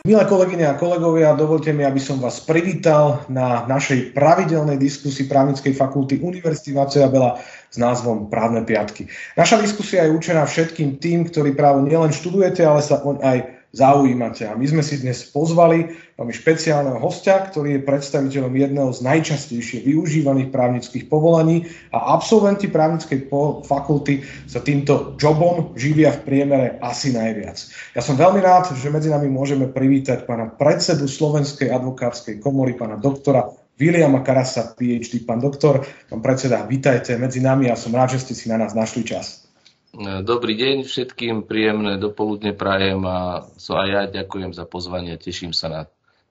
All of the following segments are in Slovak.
Milé kolegyne a kolegovia, dovolte mi, aby som vás privítal na našej pravidelnej diskusii právnickej fakulty Univerzity Václava Bela s názvom Právne piatky. Naša diskusia je určená všetkým tým, ktorí právo nielen študujete, ale sa oň aj zaujímate. A my sme si dnes pozvali veľmi špeciálneho hostia, ktorý je predstaviteľom jedného z najčastejšie využívaných právnických povolaní a absolventi právnickej fakulty sa týmto jobom živia v priemere asi najviac. Ja som veľmi rád, že medzi nami môžeme privítať pána predsedu Slovenskej advokátskej komory, pána doktora Viliama Karasa, PhD. Pán doktor, pán predseda, vítajte medzi nami a som rád, že ste si na nás našli čas. Dobrý deň všetkým, príjemné dopoludne prajem a so aj ja ďakujem za pozvanie a teším sa na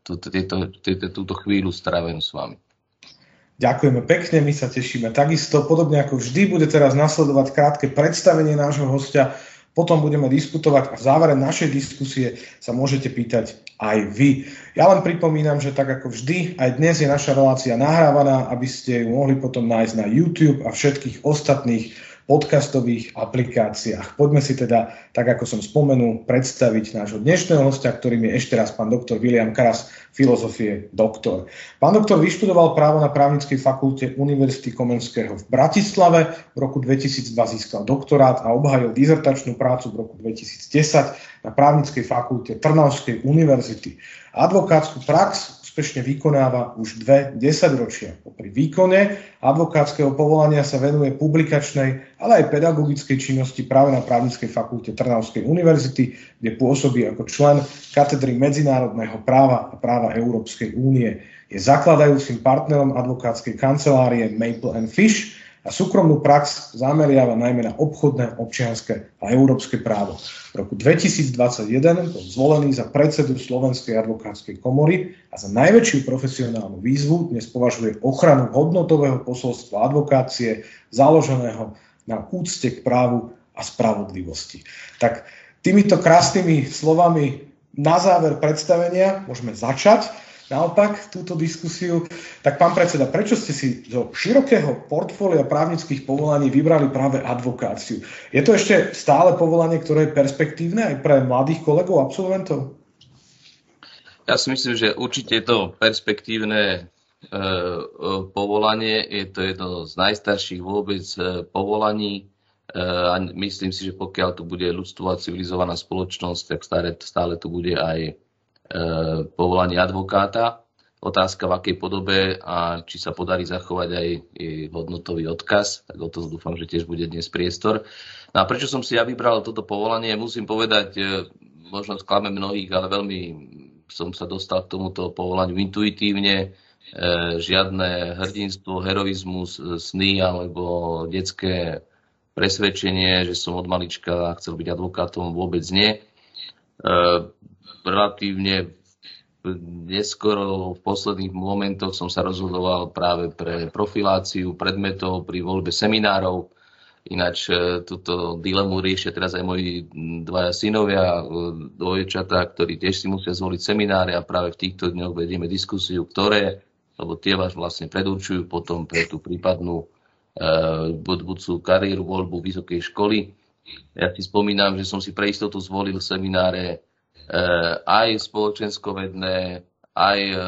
túto chvíľu strávenú s vami. Ďakujeme pekne, my sa tešíme takisto. Podobne ako vždy bude teraz nasledovať krátke predstavenie nášho hostia, potom budeme diskutovať a v závere našej diskusie sa môžete pýtať aj vy. Ja len pripomínam, že tak ako vždy, aj dnes je naša relácia nahrávaná, aby ste ju mohli potom nájsť na YouTube a všetkých ostatných podcastových aplikáciách. Poďme si teda, tak ako som spomenul, predstaviť nášho dnešného hostia, ktorým je ešte raz pán doktor William Karas, filozofie doktor. Pán doktor vyštudoval právo na právnickej fakulte Univerzity Komenského v Bratislave. V roku 2002 získal doktorát a obhajil dizertačnú prácu v roku 2010 na právnickej fakulte Trnavskej univerzity. Advokátsku prax úspešne vykonáva už dve desaťročia. Pri výkone advokátskeho povolania sa venuje publikačnej, ale aj pedagogickej činnosti práve na právnickej fakulte Trnavskej univerzity, kde pôsobí ako člen katedry medzinárodného práva a práva Európskej únie. Je zakladajúcim partnerom advokátskej kancelárie Maple and Fish, a súkromnú prax zameriava najmä na obchodné, občianske a európske právo. V roku 2021 bol zvolený za predsedu Slovenskej advokátskej komory a za najväčšiu profesionálnu výzvu dnes považuje ochranu hodnotového posolstva advokácie založeného na úcte k právu a spravodlivosti. Tak týmito krásnymi slovami na záver predstavenia môžeme začať naopak túto diskusiu. Tak pán predseda, prečo ste si zo širokého portfólia právnických povolaní vybrali práve advokáciu? Je to ešte stále povolanie, ktoré je perspektívne aj pre mladých kolegov, absolventov? Ja si myslím, že určite je to perspektívne e, e povolanie. Je to jedno z najstarších vôbec e, povolaní. A myslím si, že pokiaľ tu bude ľudstvo a civilizovaná spoločnosť, tak stále, stále tu bude aj povolanie advokáta. Otázka v akej podobe a či sa podarí zachovať aj hodnotový odkaz, tak o to dúfam, že tiež bude dnes priestor. No a prečo som si ja vybral toto povolanie, musím povedať, eh, možno sklame mnohých, ale veľmi som sa dostal k tomuto povolaniu intuitívne. Eh, žiadne hrdinstvo, heroizmus, sny alebo detské presvedčenie, že som od malička chcel byť advokátom, vôbec nie relatívne neskoro v posledných momentoch som sa rozhodoval práve pre profiláciu predmetov pri voľbe seminárov. Ináč e, túto dilemu riešia teraz aj moji dvaja synovia, e, dvojčatá, ktorí tiež si musia zvoliť semináre a práve v týchto dňoch vedieme diskusiu, ktoré, lebo tie vás vlastne predurčujú potom pre tú prípadnú uh, budúcu kariéru, voľbu vysokej školy. Ja si spomínam, že som si pre istotu zvolil semináre aj spoločenskovedné, aj eh,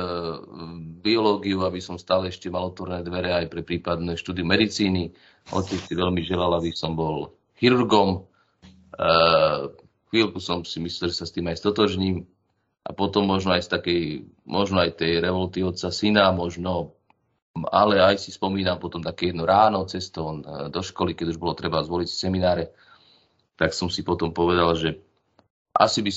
biológiu, aby som stále ešte mal otvorené dvere aj pre prípadné štúdium medicíny. Otec si veľmi želal, aby som bol chirurgom. Eh, chvíľku som si myslel, že sa s tým aj stotožním. A potom možno aj z takej, možno aj tej revolty otca syna, možno ale aj si spomínam potom také jedno ráno cestou do školy, keď už bolo treba zvoliť semináre, tak som si potom povedal, že asi by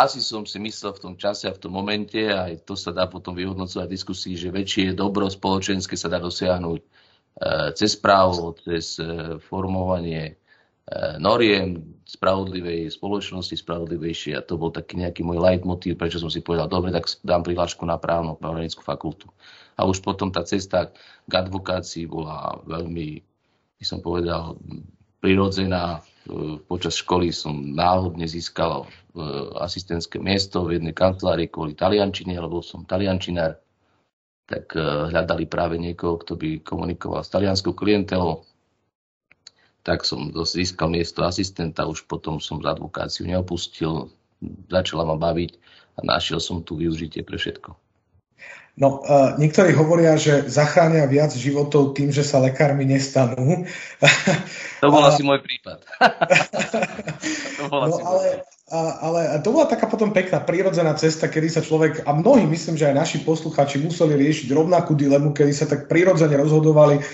asi som si myslel v tom čase a v tom momente, aj to sa dá potom vyhodnocovať v diskusii, že väčšie dobro spoločenské sa dá dosiahnuť e, cez právo, cez e, formovanie e, noriem spravodlivej spoločnosti, spravodlivejšie. A to bol taký nejaký môj leitmotív, prečo som si povedal, dobre, tak dám prihlášku na právnu právnickú fakultu. A už potom tá cesta k advokácii bola veľmi, by som povedal, prirodzená. Počas školy som náhodne získal asistentské miesto v jednej kancelárii kvôli taliančine, lebo som taliančinár, tak e, hľadali práve niekoho, kto by komunikoval s talianskou klientelou. Tak som získal miesto asistenta, už potom som advokáciu neopustil. začala ma baviť a našiel som tu využitie pre všetko. No, uh, niektorí hovoria, že zachránia viac životov tým, že sa lekármi nestanú. To bol asi môj prípad. to bol no, asi ale, a, ale to bola taká potom pekná, prírodzená cesta, kedy sa človek, a mnohí, myslím, že aj naši posluchači museli riešiť rovnakú dilemu, kedy sa tak prírodzene rozhodovali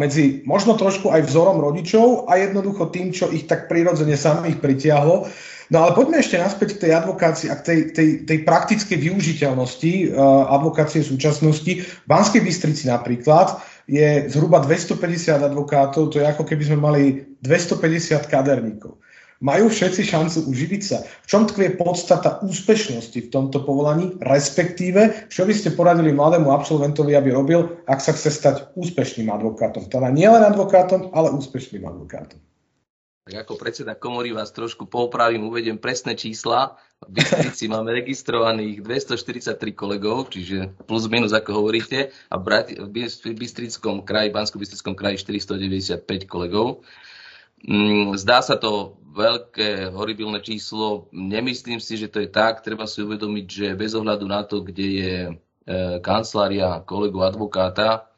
medzi možno trošku aj vzorom rodičov a jednoducho tým, čo ich tak prírodzene samých pritiahlo. No ale poďme ešte naspäť k tej advokácii a k tej, tej, tej praktickej využiteľnosti uh, advokácie súčasnosti. V Banskej Bystrici napríklad je zhruba 250 advokátov, to je ako keby sme mali 250 kaderníkov. Majú všetci šancu uživiť sa. V čom tkvie podstata úspešnosti v tomto povolaní, respektíve, čo by ste poradili mladému absolventovi, aby robil, ak sa chce stať úspešným advokátom. Teda nielen advokátom, ale úspešným advokátom. Tak ako predseda komory vás trošku popravím, uvediem presné čísla. V Bystrici máme registrovaných 243 kolegov, čiže plus minus ako hovoríte, a v Bystrickom kraji, Bansko-Bystrickom kraji 495 kolegov. Mm, zdá sa to veľké, horibilné číslo. Nemyslím si, že to je tak. Treba si uvedomiť, že bez ohľadu na to, kde je e, kancelária kolegu advokáta,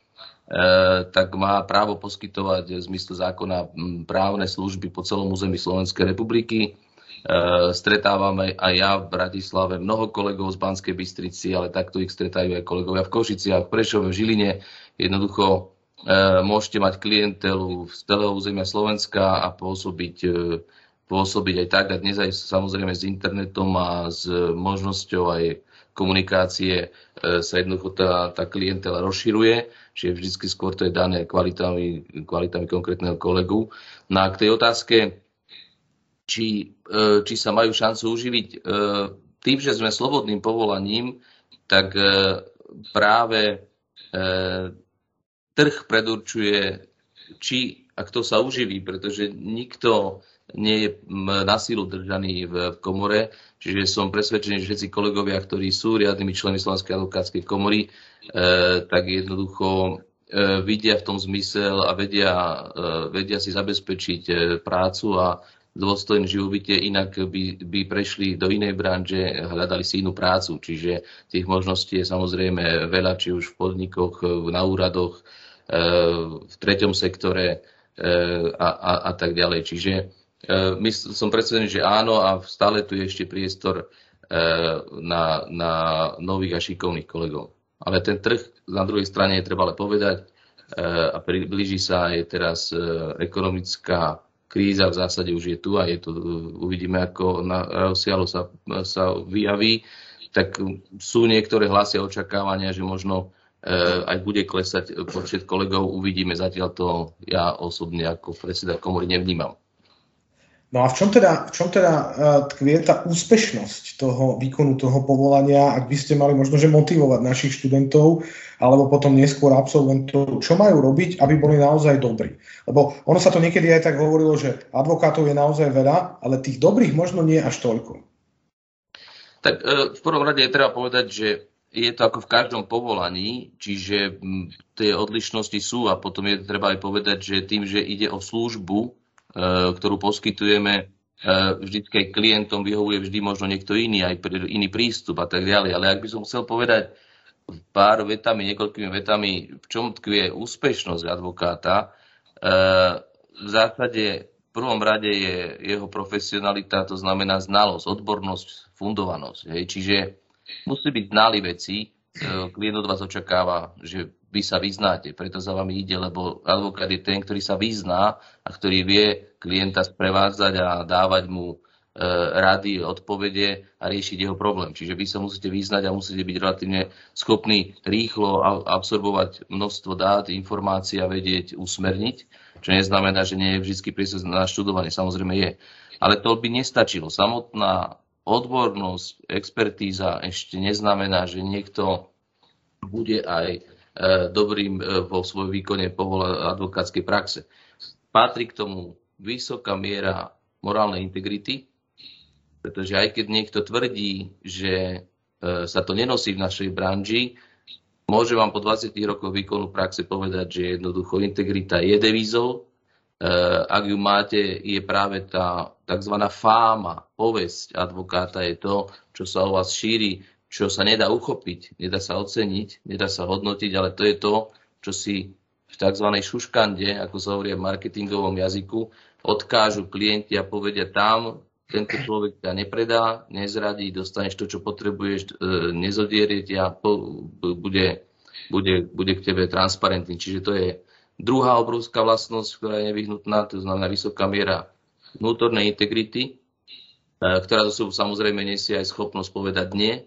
tak má právo poskytovať v zmysle zákona právne služby po celom území Slovenskej republiky. E, stretávame aj ja v Bratislave mnoho kolegov z Banskej Bystrici, ale takto ich stretajú aj kolegovia v Košiciach, v Prešove, v Žiline. Jednoducho e, môžete mať klientelu z celého územia Slovenska a pôsobiť, pôsobiť aj tak a dnes aj samozrejme s internetom a s možnosťou aj komunikácie sa jednoducho tá, tá klientela rozširuje čiže vždy skôr to je dané kvalitami, kvalitami konkrétneho kolegu. No a k tej otázke, či, e, či sa majú šancu uživiť, e, tým, že sme slobodným povolaním, tak e, práve trh predurčuje, či a kto sa uživí, pretože nikto nie je na sílu držaný v, v komore, čiže som presvedčený, že všetci kolegovia, ktorí sú riadnymi členmi Slovenskej advokátskej komory, E, tak jednoducho e, vidia v tom zmysel a vedia, e, vedia si zabezpečiť prácu a dôstojné živobytie, inak by, by prešli do inej branže, hľadali si inú prácu. Čiže tých možností je samozrejme veľa, či už v podnikoch, na úradoch, v treťom sektore a, a, a tak ďalej. Čiže my som presvedčený, že áno a stále tu je ešte priestor na, na nových a šikovných kolegov. Ale ten trh na druhej strane je treba ale povedať, eh, a blíži sa je teraz ekonomická kríza, v zásade už je tu a je to, uvidíme, ako na Rosialo sa, sa vyjaví, tak sú niektoré hlasy a očakávania, že možno aj bude klesať počet kolegov, uvidíme, zatiaľ to ja osobne ako predseda komory nevnímam. No a v čom teda, v čom teda uh, tkvie tá úspešnosť toho výkonu toho povolania, ak by ste mali možno že motivovať našich študentov alebo potom neskôr absolventov, čo majú robiť, aby boli naozaj dobrí. Lebo ono sa to niekedy aj tak hovorilo, že advokátov je naozaj veľa, ale tých dobrých možno nie až toľko. Tak uh, v prvom rade je treba povedať, že je to ako v každom povolaní, čiže tie odlišnosti sú a potom je treba aj povedať, že tým, že ide o službu, ktorú poskytujeme, e, vždy aj klientom vyhovuje vždy možno niekto iný, aj iný prístup a tak ďalej. Ale ak by som chcel povedať pár vetami, niekoľkými vetami, v čom tkvie úspešnosť advokáta, e, v zásade v prvom rade je jeho profesionalita, to znamená znalosť, odbornosť, fundovanosť. Hej. Čiže musí byť znali veci, klient od vás očakáva, že vy sa vyznáte, preto za vami ide, lebo advokát je ten, ktorý sa vyzná a ktorý vie klienta sprevádzať a dávať mu e, rady, odpovede a riešiť jeho problém. Čiže vy sa musíte vyznať a musíte byť relatívne schopní rýchlo absorbovať množstvo dát, informácií a vedieť usmerniť, čo neznamená, že nie je vždy priestor na študovanie, samozrejme je. Ale to by nestačilo. Samotná odbornosť, expertíza ešte neznamená, že niekto bude aj dobrým e, vo svojom výkone povola advokátskej praxe. Patrí k tomu vysoká miera morálnej integrity, pretože aj keď niekto tvrdí, že e, sa to nenosí v našej branži, môže vám po 20 rokoch výkonu praxe povedať, že jednoducho integrita je devízou ak ju máte, je práve tá tzv. fáma, povesť advokáta je to, čo sa o vás šíri, čo sa nedá uchopiť, nedá sa oceniť, nedá sa hodnotiť, ale to je to, čo si v tzv. šuškande, ako sa hovorí v marketingovom jazyku, odkážu klienti a povedia tam, tento človek ťa nepredá, nezradí, dostaneš to, čo potrebuješ, e, nezodierie ťa, bude, bude, bude k tebe transparentný. Čiže to je Druhá obrovská vlastnosť, ktorá je nevyhnutná, to znamená vysoká miera vnútornej integrity, e, ktorá zo sebou samozrejme nesie aj schopnosť povedať nie,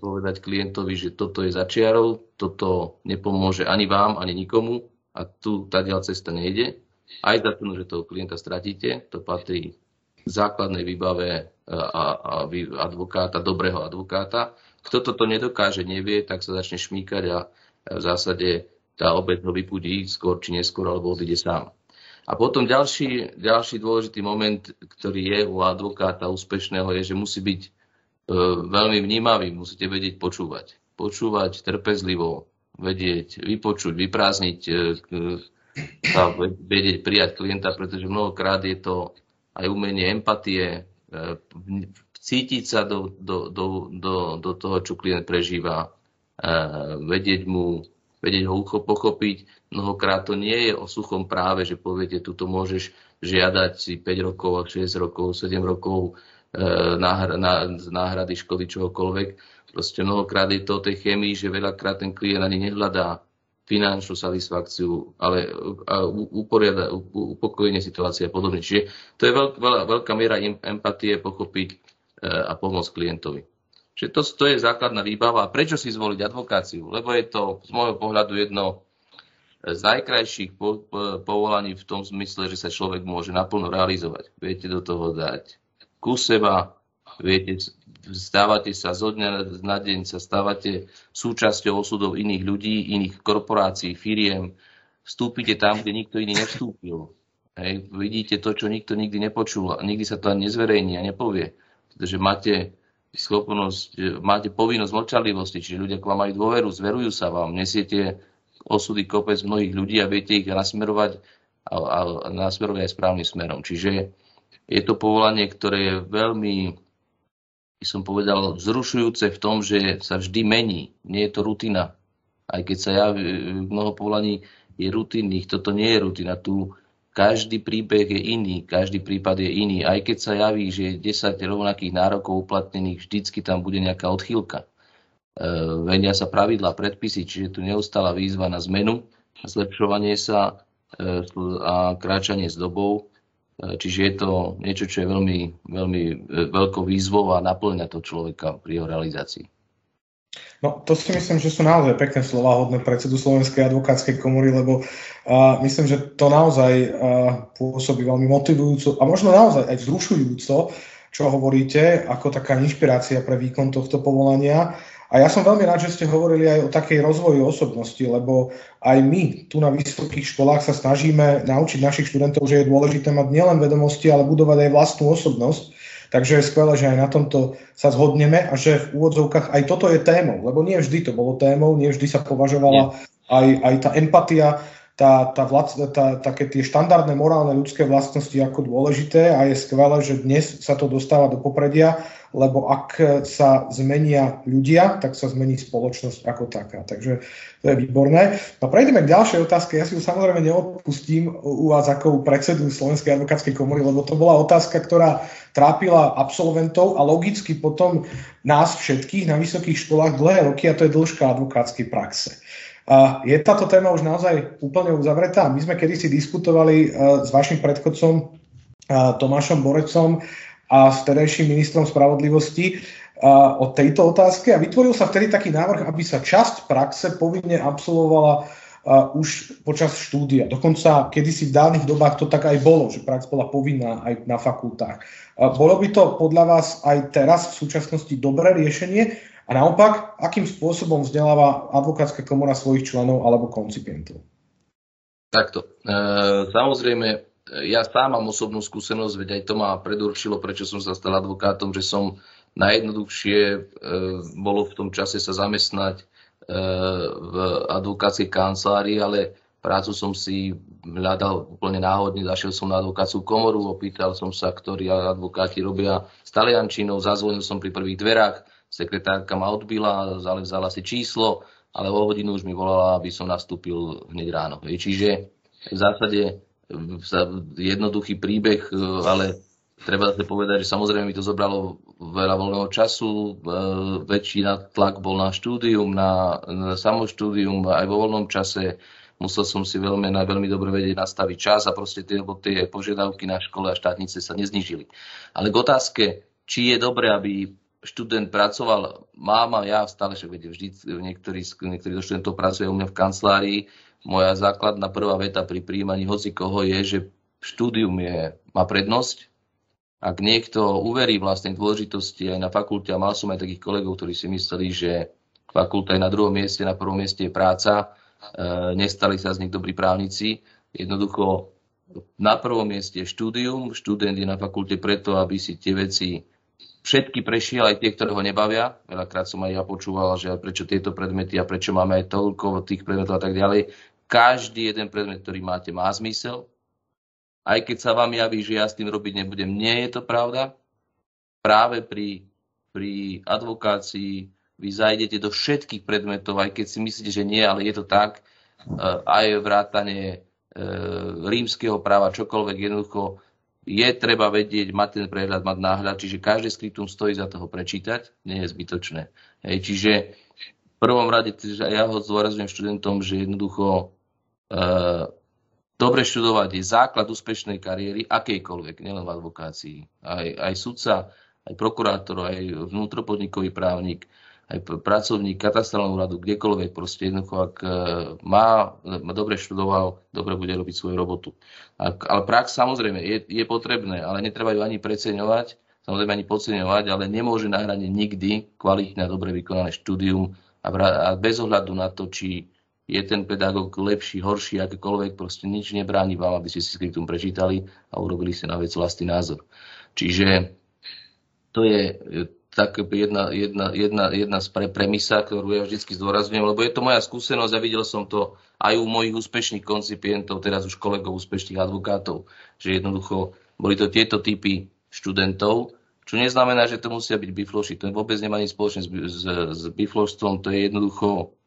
povedať klientovi, že toto je začiarov, toto nepomôže ani vám, ani nikomu a tu tá ďalá cesta nejde. Aj za to, že toho klienta stratíte, to patrí základnej výbave e, a, a, advokáta, dobrého advokáta. Kto toto nedokáže, nevie, tak sa začne šmíkať a v zásade tá obec ho vypudí skôr či neskôr, alebo odíde sám. A potom ďalší, ďalší dôležitý moment, ktorý je u advokáta úspešného, je, že musí byť e, veľmi vnímavý, musíte vedieť počúvať. Počúvať trpezlivo, vedieť vypočuť, vyprázdniť, e, e, vedieť prijať klienta, pretože mnohokrát je to aj umenie empatie, e, cítiť sa do, do, do, do, do toho, čo klient prežíva, e, vedieť mu vedieť ho pochopiť. Mnohokrát to nie je o suchom práve, že poviete, tuto môžeš žiadať si 5 rokov, 6 rokov, 7 rokov e, náhrady škody čohokoľvek. Proste mnohokrát je to o tej chemii, že veľakrát ten klient ani nehľadá finančnú satisfakciu, ale uporiada, upokojenie situácie a podobne. Čiže to je veľk, veľa, veľká miera empatie pochopiť e, a pomôcť klientovi. Čiže to, to je základná výbava. A prečo si zvoliť advokáciu? Lebo je to z môjho pohľadu jedno z najkrajších po, po, povolaní v tom zmysle, že sa človek môže naplno realizovať. Viete do toho dať ku seba, viete, stávate sa zo dňa na deň, sa stávate súčasťou osudov iných ľudí, iných korporácií, firiem, vstúpite tam, kde nikto iný nevstúpil. Hej, vidíte to, čo nikto nikdy nepočul a nikdy sa to ani nezverejní a nepovie. Pretože máte schopnosť, máte povinnosť mlčalivosti, čiže ľudia k vám majú dôveru, zverujú sa vám, nesiete osudy kopec mnohých ľudí a viete ich nasmerovať a, a, a nasmerovať aj správnym smerom. Čiže je to povolanie, ktoré je veľmi, by som povedal, vzrušujúce v tom, že sa vždy mení. Nie je to rutina. Aj keď sa ja mnoho povolaní je rutinných, toto nie je rutina. Tu každý príbeh je iný, každý prípad je iný. Aj keď sa javí, že je 10 rovnakých nárokov uplatnených, vždycky tam bude nejaká odchýlka. E, venia sa pravidla, predpisy, čiže tu neustála výzva na zmenu, zlepšovanie sa e, a kráčanie s dobou. E, čiže je to niečo, čo je veľmi, veľmi e, veľkou výzvou a naplňa to človeka pri jeho realizácii. No, to si myslím, že sú naozaj pekné slova hodné predsedu Slovenskej advokátskej komory, lebo uh, myslím, že to naozaj uh, pôsobí veľmi motivujúco a možno naozaj aj vzrušujúco, čo hovoríte, ako taká inšpirácia pre výkon tohto povolania. A ja som veľmi rád, že ste hovorili aj o takej rozvoji osobnosti, lebo aj my tu na vysokých školách sa snažíme naučiť našich študentov, že je dôležité mať nielen vedomosti, ale budovať aj vlastnú osobnosť. Takže je skvelé, že aj na tomto sa zhodneme a že v úvodzovkách aj toto je témou, lebo nie vždy to bolo témou, nie vždy sa považovala aj, aj tá empatia, tá, tá, vlad, tá, také tie štandardné morálne ľudské vlastnosti ako dôležité. A je skvelé, že dnes sa to dostáva do popredia lebo ak sa zmenia ľudia, tak sa zmení spoločnosť ako taká. Takže to je výborné. No prejdeme k ďalšej otázke. Ja si ju samozrejme neodpustím u vás ako predsedu Slovenskej advokátskej komory, lebo to bola otázka, ktorá trápila absolventov a logicky potom nás všetkých na vysokých školách dlhé roky a to je dĺžka advokátskej praxe. A je táto téma už naozaj úplne uzavretá? My sme kedysi diskutovali uh, s vašim predchodcom uh, Tomášom Borecom a s terajším ministrom spravodlivosti o tejto otázke a vytvoril sa vtedy taký návrh, aby sa časť praxe povinne absolvovala už počas štúdia. Dokonca kedysi v dávnych dobách to tak aj bolo, že prax bola povinná aj na fakultách. Bolo by to podľa vás aj teraz v súčasnosti dobré riešenie? A naopak, akým spôsobom vzdeláva advokátska komora svojich členov alebo koncipientov? Takto. E, samozrejme, ja sám mám osobnú skúsenosť, veď aj to ma predurčilo, prečo som sa stal advokátom, že som najjednoduchšie e, bolo v tom čase sa zamestnať e, v advokátskej kancelárii, ale Prácu som si hľadal úplne náhodne, zašiel som na advokáciu komoru, opýtal som sa, ktorí advokáti robia s taliančinou, zazvonil som pri prvých dverách, sekretárka ma odbila, vzala si číslo, ale o hodinu už mi volala, aby som nastúpil hneď ráno. Čiže v zásade jednoduchý príbeh, ale treba sa povedať, že samozrejme mi to zobralo veľa voľného času, e, väčší tlak bol na štúdium, na, na samoštúdium, aj vo voľnom čase musel som si veľmi, veľmi dobre vedieť nastaviť čas a proste tie, tie požiadavky na škole a štátnice sa neznižili. Ale k otázke, či je dobré, aby študent pracoval, máma, ja stále však vediem, vždy niektorí, niektorí zo študentov pracujú u mňa v kancelárii, moja základná prvá veta pri príjmaní hoci koho je, že štúdium je, má prednosť, ak niekto uverí vlastnej dôležitosti aj na fakulte, a mal som aj takých kolegov, ktorí si mysleli, že fakulta je na druhom mieste, na prvom mieste je práca, e, nestali sa z nich dobrí právnici. Jednoducho na prvom mieste je štúdium, študent je na fakulte preto, aby si tie veci všetky prešiel, aj tie, ktoré ho nebavia. Veľakrát som aj ja počúval, že prečo tieto predmety a prečo máme aj toľko tých predmetov a tak ďalej. Každý jeden predmet, ktorý máte, má zmysel aj keď sa vám javí, že ja s tým robiť nebudem. Nie je to pravda. Práve pri, pri advokácii vy zajdete do všetkých predmetov, aj keď si myslíte, že nie, ale je to tak. Eh, aj vrátanie eh, rímskeho práva, čokoľvek jednoducho je treba vedieť, mať ten prehľad, mať náhľad, čiže každé skriptum stojí za toho prečítať, nie je zbytočné. Hej, čiže v prvom rade, ja ho zdôrazňujem študentom, že jednoducho uh, Dobre študovať je základ úspešnej kariéry akejkoľvek, nielen v advokácii. Aj, aj sudca, aj prokurátor, aj vnútropodnikový právnik, aj pracovník katastrálneho úradu, kdekoľvek, proste jednoducho, ak e, má, dobre študoval, dobre bude robiť svoju robotu. Ale prax samozrejme je, je potrebné, ale netreba ju ani preceňovať, samozrejme ani podceňovať, ale nemôže nahraniť nikdy kvalitné a dobre vykonané štúdium a, bez ohľadu na to, či je ten pedagóg lepší, horší, akékoľvek, proste nič nebráni vám, aby ste si skriptum prečítali a urobili ste na vec vlastný názor. Čiže to je tak jedna, jedna, jedna, jedna z pre, premisa, ktorú ja vždy zdôrazňujem, lebo je to moja skúsenosť a videl som to aj u mojich úspešných koncipientov, teraz už kolegov úspešných advokátov, že jednoducho boli to tieto typy študentov, čo neznamená, že to musia byť bifloši. To vôbec nemá nič spoločné s, s, s bifloštvom, to je jednoducho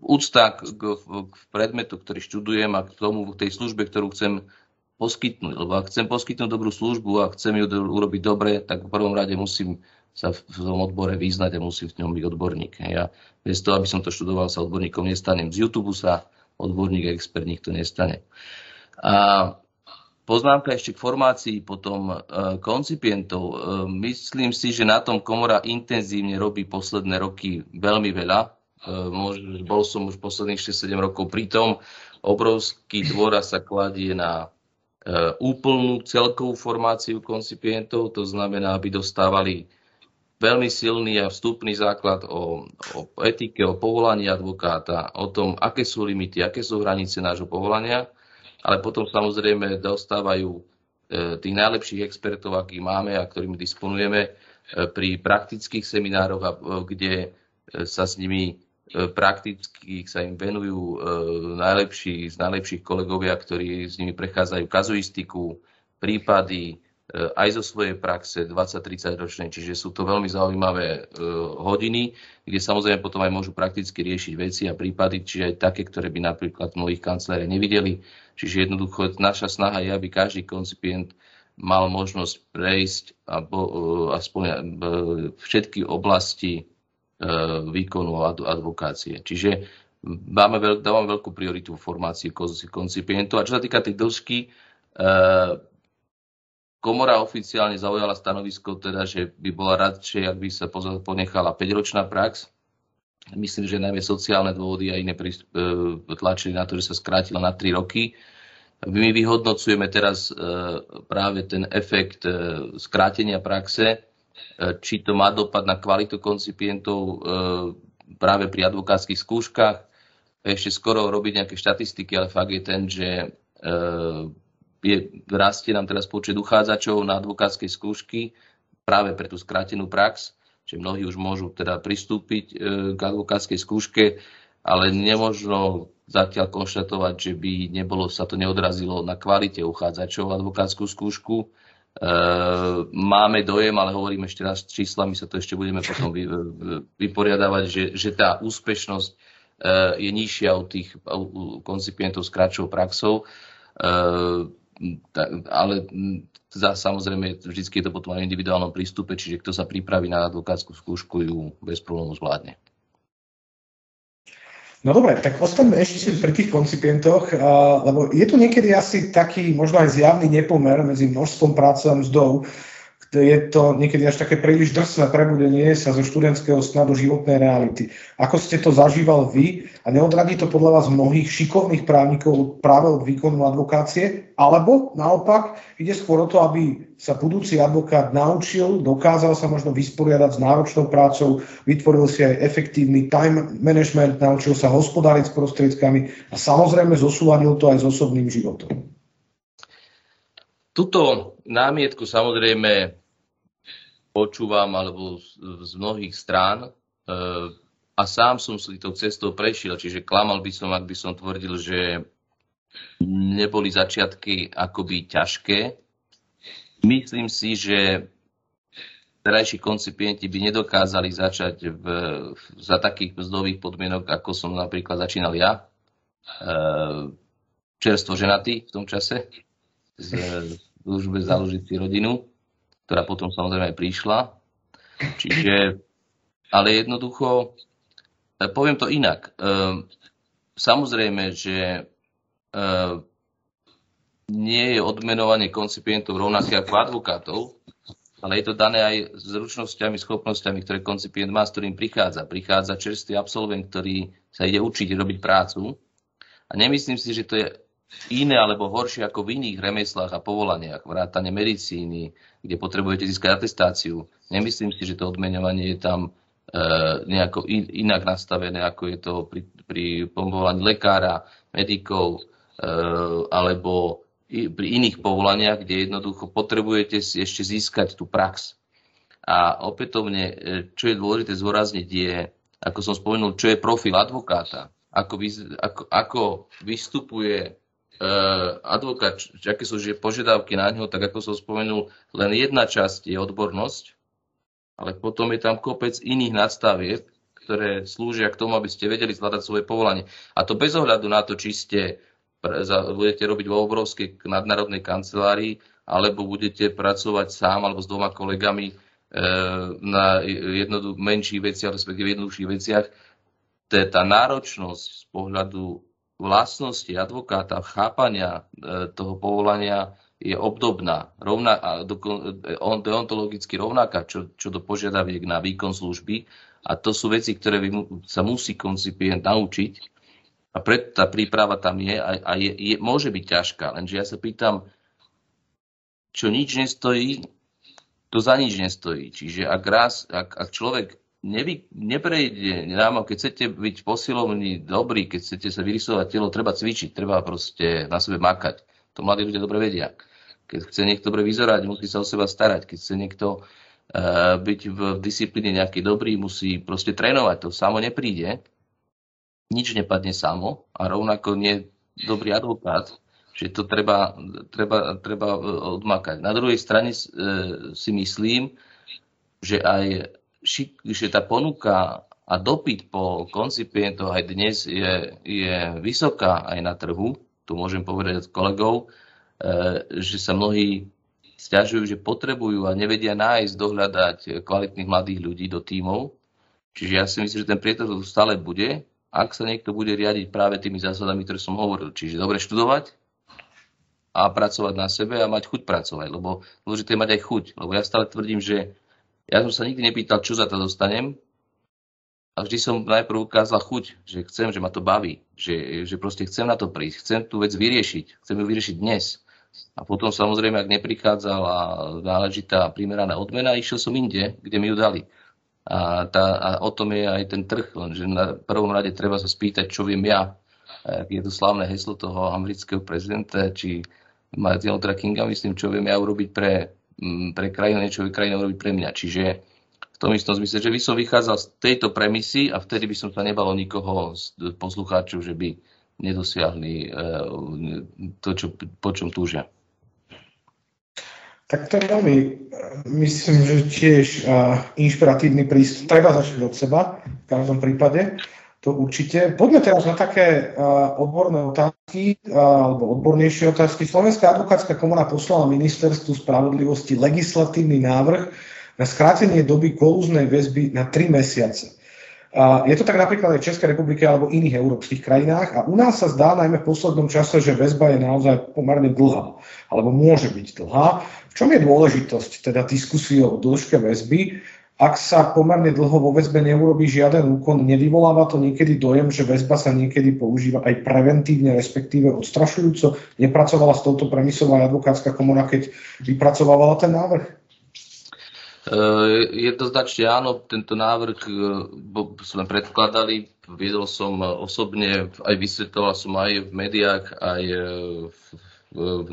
úcta k, k, k predmetu, ktorý študujem a k tomu, k tej službe, ktorú chcem poskytnúť. Lebo ak chcem poskytnúť dobrú službu a chcem ju urobiť dobre, tak v prvom rade musím sa v tom odbore vyznať a musím v ňom byť odborník. Ja bez toho, aby som to študoval, sa odborníkom nestanem. Z YouTube sa odborník a expert nikto nestane. A Poznámka ešte k formácii potom e, koncipientov. E, myslím si, že na tom komora intenzívne robí posledné roky veľmi veľa. E, bol som už posledných 6-7 rokov pri tom. Obrovský dôraz sa kladie na úplnú celkovú formáciu koncipientov, to znamená, aby dostávali veľmi silný a vstupný základ o, o etike, o povolaní advokáta, o tom, aké sú limity, aké sú hranice nášho povolania, ale potom samozrejme dostávajú e, tých najlepších expertov, akých máme a ktorými disponujeme pri praktických seminároch, kde sa s nimi E, prakticky sa im venujú e, najlepší, z najlepších kolegovia, ktorí s nimi prechádzajú kazuistiku, prípady, e, aj zo svojej praxe 20-30 ročnej, čiže sú to veľmi zaujímavé hodiny, kde samozrejme potom aj môžu prakticky riešiť veci a prípady, čiže aj také, ktoré by napríklad mnohých kanceláriách nevideli. Čiže jednoducho naša snaha je, aby každý koncipient mal možnosť prejsť aspoň všetky oblasti výkonu advokácie. Čiže máme veľk, dávam veľkú prioritu v formácii koncipientov. A čo sa týka tej dĺžky, e, komora oficiálne zaujala stanovisko, teda, že by bola radšej, ak by sa ponechala 5-ročná prax. Myslím, že najmä sociálne dôvody a iné e, tlačili na to, že sa skrátila na 3 roky. My vyhodnocujeme teraz práve ten efekt skrátenia praxe E, či to má dopad na kvalitu koncipientov e, práve pri advokátskych skúškach. Ešte skoro robiť nejaké štatistiky, ale fakt je ten, že e, je, rastie nám teraz počet uchádzačov na advokátskej skúšky práve pre tú skrátenú prax, že mnohí už môžu teda pristúpiť k advokátskej skúške, ale nemožno zatiaľ konštatovať, že by nebolo, sa to neodrazilo na kvalite uchádzačov advokátsku skúšku. E, máme dojem, ale hovorím ešte raz číslami, sa to ešte budeme potom vy, vyporiadavať, že, že tá úspešnosť e, je nižšia u tých koncipientov s kratšou praxou. E, ale za, samozrejme vždy je to potom v individuálnom prístupe, čiže kto sa pripraví na advokátsku skúšku, ju bez problémov zvládne. No dobre, tak ostaňme ešte pri tých koncipientoch, lebo je tu niekedy asi taký možno aj zjavný nepomer medzi množstvom práce a mzdou je to niekedy až také príliš drsné prebudenie sa zo študentského sna do životnej reality. Ako ste to zažíval vy a neodradí to podľa vás mnohých šikovných právnikov práve od výkonu advokácie? Alebo naopak ide skôr o to, aby sa budúci advokát naučil, dokázal sa možno vysporiadať s náročnou prácou, vytvoril si aj efektívny time management, naučil sa hospodáriť s prostriedkami a samozrejme zosúladil to aj s osobným životom. Tuto námietku samozrejme počúvam alebo z, mnohých strán e, a sám som si tou cestou prešiel, čiže klamal by som, ak by som tvrdil, že neboli začiatky akoby ťažké. Myslím si, že terajší koncipienti by nedokázali začať v, za takých mzdových podmienok, ako som napríklad začínal ja, e, čerstvo ženatý v tom čase, z službe založiť si rodinu ktorá potom samozrejme aj prišla. Čiže, ale jednoducho, e, poviem to inak. E, samozrejme, že e, nie je odmenovanie koncipientov rovnaké ako advokátov, ale je to dané aj zručnosťami, schopnosťami, ktoré koncipient má, s ktorým prichádza. Prichádza čerstvý absolvent, ktorý sa ide učiť robiť prácu. A nemyslím si, že to je iné alebo horšie ako v iných remeslách a povolaniach, vrátane medicíny, kde potrebujete získať atestáciu. Nemyslím si, že to odmeňovanie je tam e, nejako in, inak nastavené, ako je to pri, pri povolaní lekára, medikov e, alebo i, pri iných povolaniach, kde jednoducho potrebujete si ešte získať tú prax. A opätovne, e, čo je dôležité zvorazniť, je, ako som spomenul, čo je profil advokáta, ako, vy, ako, ako vystupuje advokát, aké sú požiadavky na ňo, tak ako som spomenul, len jedna časť je odbornosť, ale potom je tam kopec iných nadstavieb, ktoré slúžia k tomu, aby ste vedeli zvládať svoje povolanie. A to bez ohľadu na to, či ste budete robiť vo obrovskej nadnárodnej kancelárii, alebo budete pracovať sám alebo s dvoma kolegami uh, na jednoduch menších veciach, respektíve jednoduchších veciach. Tá náročnosť z pohľadu vlastnosti advokáta, chápania e, toho povolania je obdobná, rovná, e, deontologicky rovnaká, čo, čo do požiadaviek na výkon služby. A to sú veci, ktoré sa musí koncipient naučiť. A preto tá príprava tam je a, a je, je, môže byť ťažká. Lenže ja sa pýtam, čo nič nestojí, to za nič nestojí. Čiže ak, raz, ak, ak človek nevy, neprejde nám, keď chcete byť posilovní dobrý, keď chcete sa vyrysovať telo, treba cvičiť, treba proste na sebe makať. To mladí ľudia dobre vedia. Keď chce niekto dobre vyzerať, musí sa o seba starať. Keď chce niekto uh, byť v disciplíne nejaký dobrý, musí proste trénovať. To samo nepríde. Nič nepadne samo a rovnako nie dobrý advokát, že to treba, treba, treba e, odmakať. Na druhej strane uh, si myslím, že aj že tá ponuka a dopyt po koncipientoch aj dnes je, je vysoká aj na trhu, tu môžem povedať od kolegov, e, že sa mnohí stiažujú, že potrebujú a nevedia nájsť, dohľadať kvalitných mladých ľudí do tímov. Čiže ja si myslím, že ten prietok stále bude, ak sa niekto bude riadiť práve tými zásadami, ktoré som hovoril. Čiže dobre študovať a pracovať na sebe a mať chuť pracovať. Lebo dôležité je mať aj chuť. Lebo ja stále tvrdím, že ja som sa nikdy nepýtal, čo za to dostanem. A vždy som najprv ukázal chuť, že chcem, že ma to baví, že, že proste chcem na to prísť, chcem tú vec vyriešiť, chcem ju vyriešiť dnes. A potom samozrejme, ak neprichádzala náležitá primeraná odmena, išiel som inde, kde mi ju dali. A, tá, a o tom je aj ten trh, že na prvom rade treba sa spýtať, čo viem ja. Je to slavné heslo toho amerického prezidenta, či Martina Lutera Kinga, myslím, čo viem ja urobiť pre pre krajinu, niečo krajina urobiť pre mňa. Čiže v tom istom zmysle, že by som vychádzal z tejto premisy a vtedy by som sa nebalo nikoho z poslucháčov, že by nedosiahli to, čo, po čom túžia. Tak to je veľmi, myslím, že tiež uh, inšpiratívny prístup. Treba začať od seba v každom prípade. To určite. Poďme teraz na také uh, odborné otázky, uh, alebo odbornejšie otázky. Slovenská advokátska komora poslala ministerstvu spravodlivosti legislatívny návrh na skrátenie doby kolúznej väzby na 3 mesiace. Uh, je to tak napríklad aj v Českej republike alebo iných európskych krajinách a u nás sa zdá najmä v poslednom čase, že väzba je naozaj pomerne dlhá, alebo môže byť dlhá. V čom je dôležitosť teda diskusie o dĺžke väzby? Ak sa pomerne dlho vo väzbe neurobí žiaden úkon, nevyvoláva to niekedy dojem, že väzba sa niekedy používa aj preventívne, respektíve odstrašujúco. Nepracovala s touto premisou aj advokátska komora, keď vypracovávala ten návrh? Jednoznačne áno, tento návrh e, sme predkladali, viedol som osobne, aj vysvetoval som aj v médiách, aj e, v,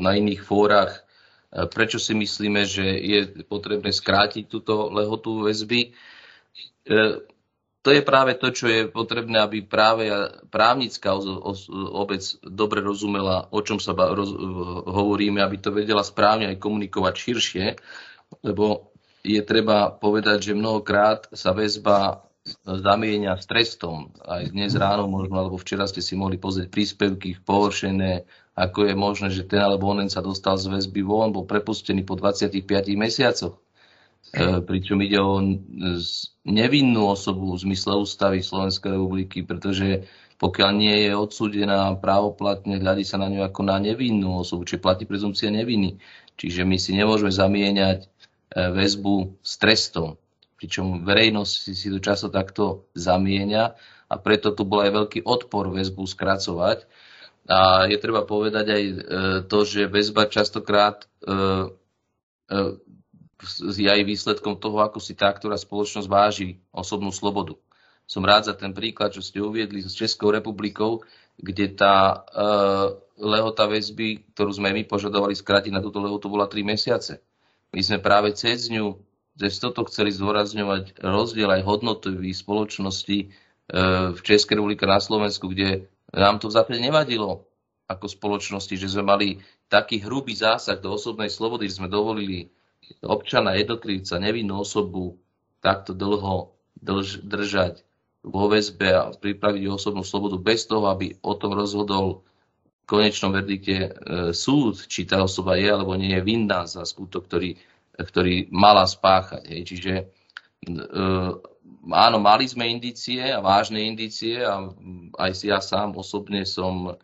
na iných fórach Prečo si myslíme, že je potrebné skrátiť túto lehotu väzby? E, to je práve to, čo je potrebné, aby práve právnická obec dobre rozumela, o čom sa hovoríme, aby to vedela správne aj komunikovať širšie, lebo je treba povedať, že mnohokrát sa väzba zamienia s trestom. Aj dnes ráno možno, alebo včera ste si mohli pozrieť príspevky površené ako je možné, že ten alebo onen sa dostal z väzby von, bol prepustený po 25 mesiacoch. E, pričom ide o nevinnú osobu v zmysle ústavy Slovenskej republiky, pretože pokiaľ nie je odsúdená právoplatne, hľadí sa na ňu ako na nevinnú osobu, čiže platí prezumcia neviny. Čiže my si nemôžeme zamieňať e, väzbu s trestom. Pričom verejnosť si, si to často takto zamieňa a preto tu bol aj veľký odpor väzbu skracovať. A je treba povedať aj e, to, že väzba častokrát e, e, je aj výsledkom toho, ako si tá, ktorá spoločnosť váži osobnú slobodu. Som rád za ten príklad, čo ste uviedli s Českou republikou, kde tá lehota väzby, ktorú sme my požadovali skrátiť na túto lehotu, bola 3 mesiace. My sme práve cez ňu, cez toto chceli zdôrazňovať rozdiel aj hodnotový spoločnosti v Českej republike na Slovensku, kde nám to v zásade nevadilo ako spoločnosti, že sme mali taký hrubý zásah do osobnej slobody, že sme dovolili občana, jednotlivca, nevinnú osobu takto dlho drž, držať vo väzbe a pripraviť osobnú slobodu bez toho, aby o tom rozhodol v konečnom verdikte e, súd, či tá osoba je alebo nie je vinná za skutok, ktorý, ktorý mala spáchať. Hej. Čiže e, áno, mali sme indície a vážne indície a aj si ja sám osobne som e,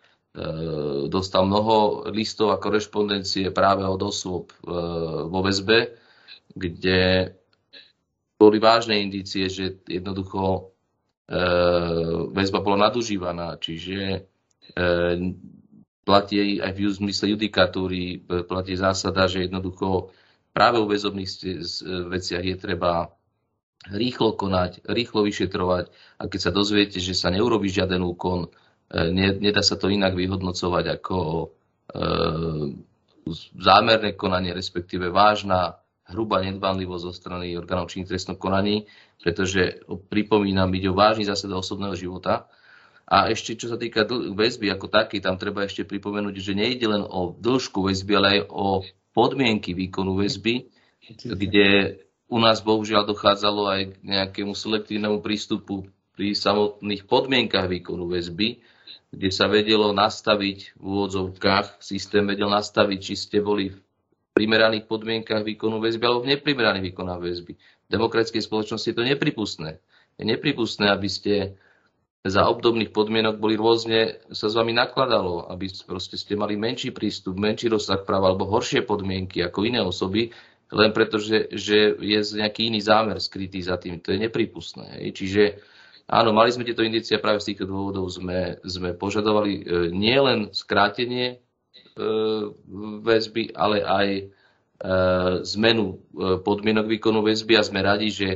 dostal mnoho listov a korešpondencie práve od osôb e, vo väzbe, kde boli vážne indície, že jednoducho väzba bola nadužívaná, čiže platí aj v zmysle judikatúry, platí zásada, že jednoducho práve u väzobných veciach je treba rýchlo konať, rýchlo vyšetrovať a keď sa dozviete, že sa neurobi žiaden úkon, e, nedá sa to inak vyhodnocovať ako e, zámerné konanie, respektíve vážna hrubá nedbanlivosť zo strany orgánov činných trestnom konaní, pretože pripomínam, ide o vážny zásad osobného života. A ešte čo sa týka väzby ako taký, tam treba ešte pripomenúť, že nejde len o dĺžku väzby, ale aj o podmienky výkonu väzby, kde u nás bohužiaľ dochádzalo aj k nejakému selektívnemu prístupu pri samotných podmienkach výkonu väzby, kde sa vedelo nastaviť v úvodzovkách, systém vedel nastaviť, či ste boli v primeraných podmienkach výkonu väzby alebo v neprimeraných výkonách väzby. V demokratickej spoločnosti je to nepripustné. Je nepripustné, aby ste za obdobných podmienok boli rôzne, sa s vami nakladalo, aby proste ste mali menší prístup, menší rozsah práva alebo horšie podmienky ako iné osoby, len preto, že, že je nejaký iný zámer skrytý za tým. To je nepripustné. Čiže áno, mali sme tieto indície práve z týchto dôvodov sme, sme požadovali e, nielen skrátenie e, väzby, ale aj e, zmenu podmienok výkonu väzby a sme radi, že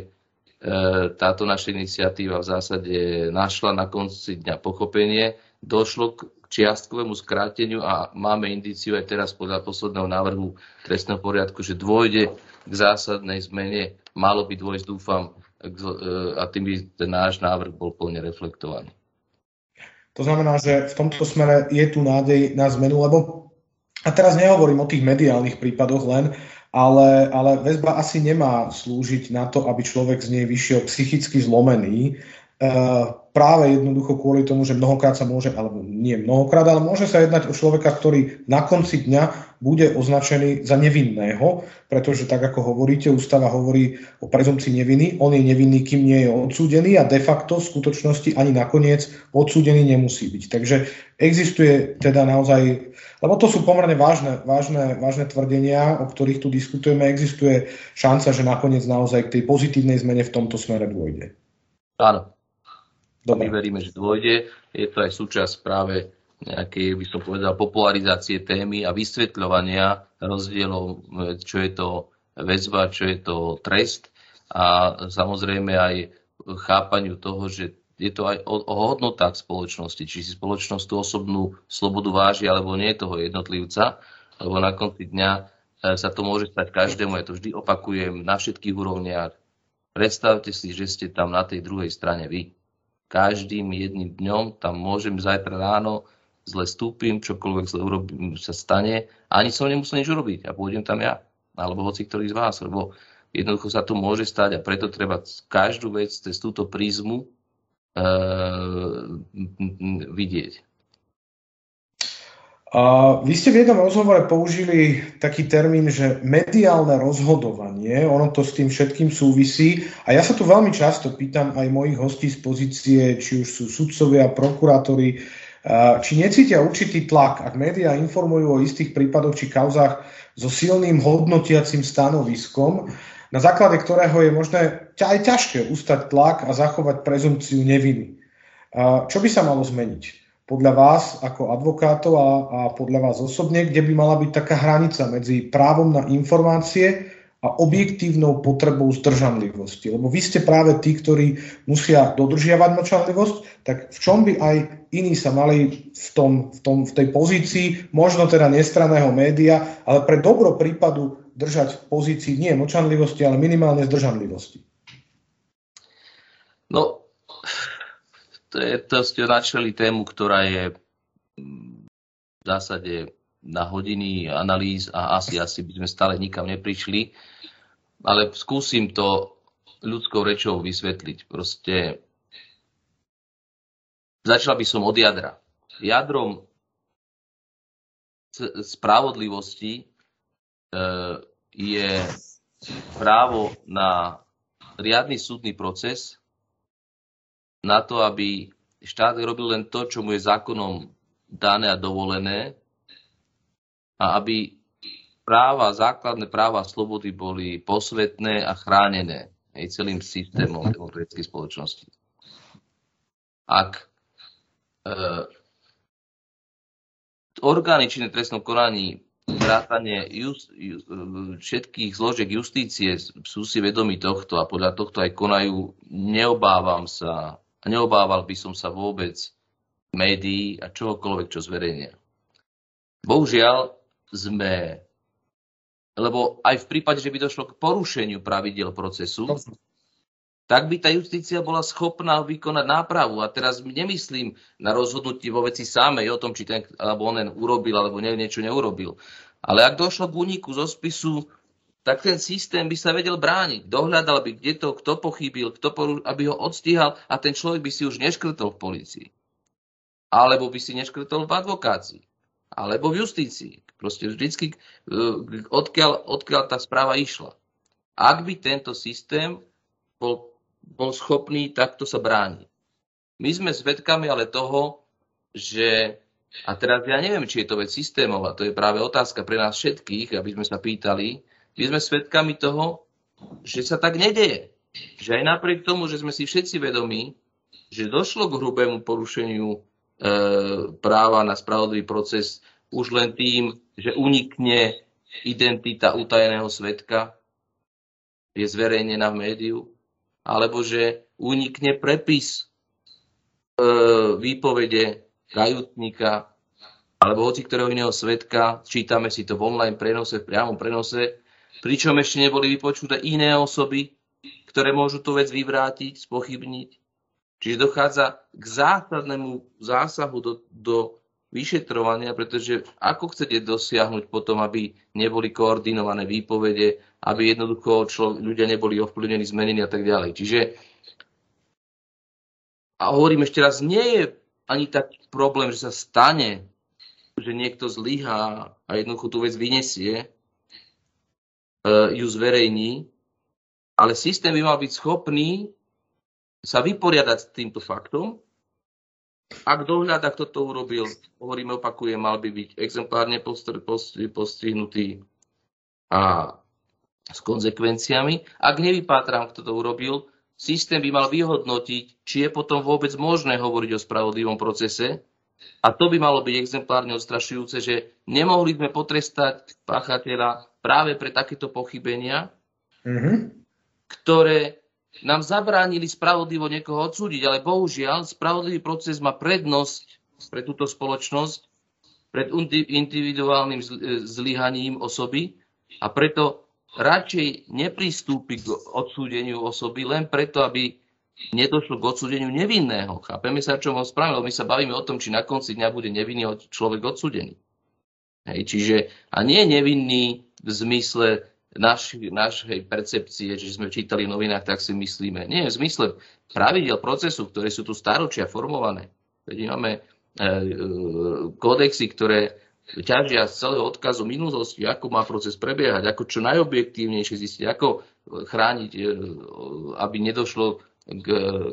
táto naša iniciatíva v zásade našla na konci dňa pochopenie. Došlo k čiastkovému skráteniu a máme indíciu aj teraz podľa posledného návrhu trestného poriadku, že dôjde k zásadnej zmene. Malo by dôjsť, dúfam, a tým by ten náš návrh bol plne reflektovaný. To znamená, že v tomto smere je tu nádej na zmenu, lebo a teraz nehovorím o tých mediálnych prípadoch len, ale, ale väzba asi nemá slúžiť na to, aby človek z nej vyšiel psychicky zlomený, práve jednoducho kvôli tomu, že mnohokrát sa môže, alebo nie mnohokrát, ale môže sa jednať o človeka, ktorý na konci dňa bude označený za nevinného, pretože tak ako hovoríte, ústava hovorí o prezumcii neviny, on je nevinný, kým nie je odsúdený a de facto v skutočnosti ani nakoniec odsúdený nemusí byť. Takže existuje teda naozaj, lebo to sú pomerne vážne, vážne, vážne tvrdenia, o ktorých tu diskutujeme, existuje šanca, že nakoniec naozaj k tej pozitívnej zmene v tomto smere dôjde. Áno, Dobre. My veríme, že dôjde. Je to aj súčasť práve nejakej, by som povedal, popularizácie témy a vysvetľovania rozdielov, čo je to väzba, čo je to trest a samozrejme aj chápaniu toho, že je to aj o, o hodnotách spoločnosti, či si spoločnosť tú osobnú slobodu váži alebo nie toho jednotlivca, lebo na konci dňa e, sa to môže stať každému, ja to vždy opakujem na všetkých úrovniach. Predstavte si, že ste tam na tej druhej strane vy každým jedným dňom, tam môžem zajtra ráno, zle stúpim, čokoľvek zle urobím, sa stane, ani som nemusel nič urobiť a pôjdem tam ja, alebo hoci ktorý z vás, lebo jednoducho sa to môže stať a preto treba každú vec cez túto prízmu e, vidieť. A vy ste v jednom rozhovore použili taký termín, že mediálne rozhodovanie, ono to s tým všetkým súvisí. A ja sa tu veľmi často pýtam aj mojich hostí z pozície, či už sú sudcovia, prokurátori, či necítia určitý tlak, ak médiá informujú o istých prípadoch či kauzách so silným hodnotiacim stanoviskom, na základe ktorého je možné aj ťažké ustať tlak a zachovať prezumciu neviny. Čo by sa malo zmeniť? Podľa vás ako advokátov a, a podľa vás osobne, kde by mala byť taká hranica medzi právom na informácie a objektívnou potrebou zdržanlivosti. Lebo vy ste práve tí, ktorí musia dodržiavať mlčanlivosť, tak v čom by aj iní sa mali v, tom, v, tom, v tej pozícii, možno teda nestraného média, ale pre dobro prípadu držať v pozícii nie mlčanlivosti, ale minimálne zdržanlivosti? No, to, ste načali tému, ktorá je v zásade na hodiny analýz a asi, asi by sme stále nikam neprišli. Ale skúsim to ľudskou rečou vysvetliť. Proste začal by som od jadra. Jadrom spravodlivosti e, je právo na riadny súdny proces, na to, aby štát robil len to, čo mu je zákonom dané a dovolené a aby práva, základné práva a slobody boli posvetné a chránené aj celým systémom demokratickej spoločnosti. Ak e, orgány činné trestnom konaní vrátanie just, just, všetkých zložiek justície sú si vedomi tohto a podľa tohto aj konajú, neobávam sa a neobával by som sa vôbec médií a čohokoľvek, čo zverejnia. Bohužiaľ sme, lebo aj v prípade, že by došlo k porušeniu pravidel procesu, tak by tá justícia bola schopná vykonať nápravu. A teraz nemyslím na rozhodnutie vo veci samej o tom, či ten alebo onen urobil, alebo niečo neurobil. Ale ak došlo k úniku zo spisu tak ten systém by sa vedel brániť. Dohľadal by, kde to, kto pochybil, kto poru, aby ho odstíhal a ten človek by si už neškrtol v policii. Alebo by si neškrtol v advokácii. Alebo v justícii. Proste vždycky, e, odkiaľ, odkiaľ tá správa išla. Ak by tento systém bol, bol schopný takto sa brániť. My sme svedkami ale toho, že a teraz ja neviem, či je to vec systémová, to je práve otázka pre nás všetkých, aby sme sa pýtali, my sme svedkami toho, že sa tak nedeje. Že aj napriek tomu, že sme si všetci vedomí, že došlo k hrubému porušeniu e, práva na spravodlivý proces už len tým, že unikne identita utajeného svetka, je zverejnená v médiu, alebo že unikne prepis e, výpovede kajutníka alebo hoci ktorého iného svetka, čítame si to v online prenose, v priamom prenose, pričom ešte neboli vypočuté iné osoby, ktoré môžu tú vec vyvrátiť, spochybniť. Čiže dochádza k zásadnému zásahu do, do vyšetrovania, pretože ako chcete dosiahnuť potom, aby neboli koordinované výpovede, aby jednoducho člo, ľudia neboli ovplyvnení, zmenení a tak ďalej. Čiže a hovorím ešte raz, nie je ani tak problém, že sa stane, že niekto zlyhá a jednoducho tú vec vyniesie, ju zverejní, ale systém by mal byť schopný sa vyporiadať s týmto faktom. Ak dohľada, kto to urobil, hovoríme, opakujem, mal by byť exemplárne postihnutý a s konsekvenciami. Ak nevypátram, kto to urobil, systém by mal vyhodnotiť, či je potom vôbec možné hovoriť o spravodlivom procese. A to by malo byť exemplárne odstrašujúce, že nemohli sme potrestať páchateľa práve pre takéto pochybenia, mm-hmm. ktoré nám zabránili spravodlivo niekoho odsúdiť, ale bohužiaľ spravodlivý proces má prednosť pre túto spoločnosť pred individuálnym zlyhaním osoby a preto radšej nepristúpi k odsúdeniu osoby len preto, aby nedošlo k odsúdeniu nevinného. Chápeme sa, čo ho spravilo. My sa bavíme o tom, či na konci dňa bude nevinný človek odsúdený. Hej, čiže, a nie nevinný v zmysle naš, našej percepcie, že sme čítali v novinách, tak si myslíme. Nie, v zmysle pravidel procesu, ktoré sú tu staročia formované. Veď máme e, e, kódexy, ktoré ťažia z celého odkazu minulosti, ako má proces prebiehať, ako čo najobjektívnejšie zistiť, ako chrániť, e, aby nedošlo k,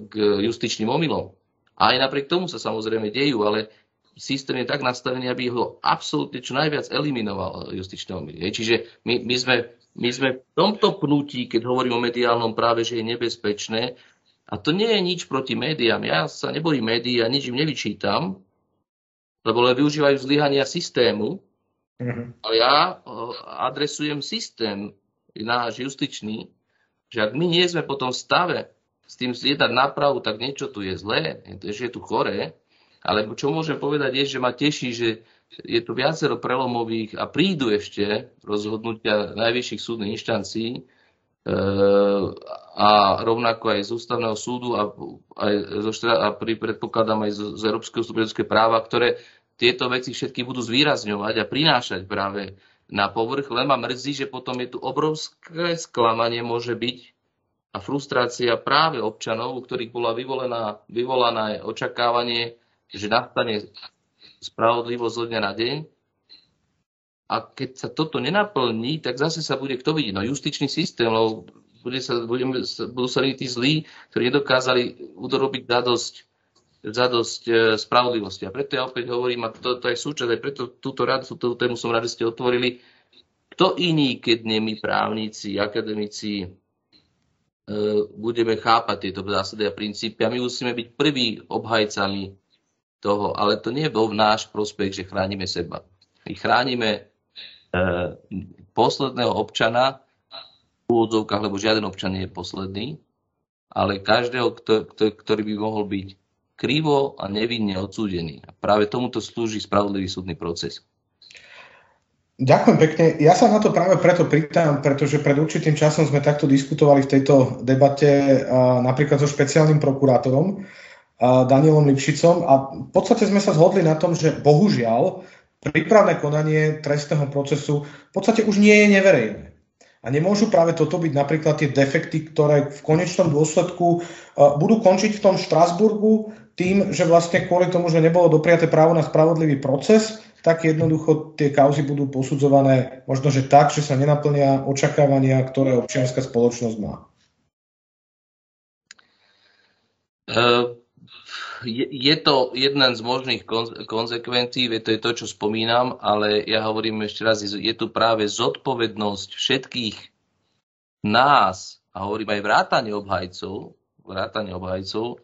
k justičným omylom. A aj napriek tomu sa samozrejme dejú, ale systém je tak nastavený, aby ho absolútne čo najviac eliminoval justičné omily. Čiže my, my sme my sme v tomto pnutí, keď hovorím o mediálnom práve, že je nebezpečné, a to nie je nič proti médiám. Ja sa nebojím médií a nič im nevyčítam, lebo len využívajú zlyhania systému, mm-hmm. ale ja adresujem systém, náš justičný, že ak my nie sme potom v stave s tým zjedať nápravu, tak niečo tu je zlé, že je tu choré, ale čo môžem povedať je, že ma teší, že je tu viacero prelomových a prídu ešte rozhodnutia najvyšších súdnych inštancií e, a rovnako aj z ústavného súdu a, aj zo, a pri, predpokladám aj z, z Európskeho súdu práva, ktoré tieto veci všetky budú zvýrazňovať a prinášať práve na povrch. Len ma mrzí, že potom je tu obrovské sklamanie môže byť a frustrácia práve občanov, u ktorých bola vyvolená, vyvolaná očakávanie, že nastane spravodlivosť zo dňa na deň. A keď sa toto nenaplní, tak zase sa bude kto vidieť? No justičný systém, lebo bude sa, budeme, budú sa tí zlí, ktorí nedokázali udorobiť zadosť, zadosť e, spravodlivosti. A preto ja opäť hovorím, a to, to je súčasť, aj preto túto radu, túto tému som rád, že ste otvorili, kto iný, keď nie my právnici, akademici, e, budeme chápať tieto zásady a princípy a my musíme byť prví obhajcami toho, ale to nie bol náš prospech, že chránime seba. My chránime e, posledného občana v úvodzovkách, lebo žiaden občan nie je posledný, ale každého, kto, kto, ktorý by mohol byť krivo a nevinne odsúdený. A práve tomuto slúži spravodlivý súdny proces. Ďakujem pekne. Ja sa na to práve preto pýtam, pretože pred určitým časom sme takto diskutovali v tejto debate napríklad so špeciálnym prokurátorom, Danielom Lipšicom a v podstate sme sa zhodli na tom, že bohužiaľ prípravné konanie trestného procesu v podstate už nie je neverejné. A nemôžu práve toto byť napríklad tie defekty, ktoré v konečnom dôsledku budú končiť v tom Štrasburgu tým, že vlastne kvôli tomu, že nebolo dopriaté právo na spravodlivý proces, tak jednoducho tie kauzy budú posudzované možno, že tak, že sa nenaplnia očakávania, ktoré občianská spoločnosť má. Uh je, je to jedna z možných konsekvencií, to je to, čo spomínam, ale ja hovorím ešte raz, je tu práve zodpovednosť všetkých nás, a hovorím aj vrátane obhajcov, vrátane obhajcov,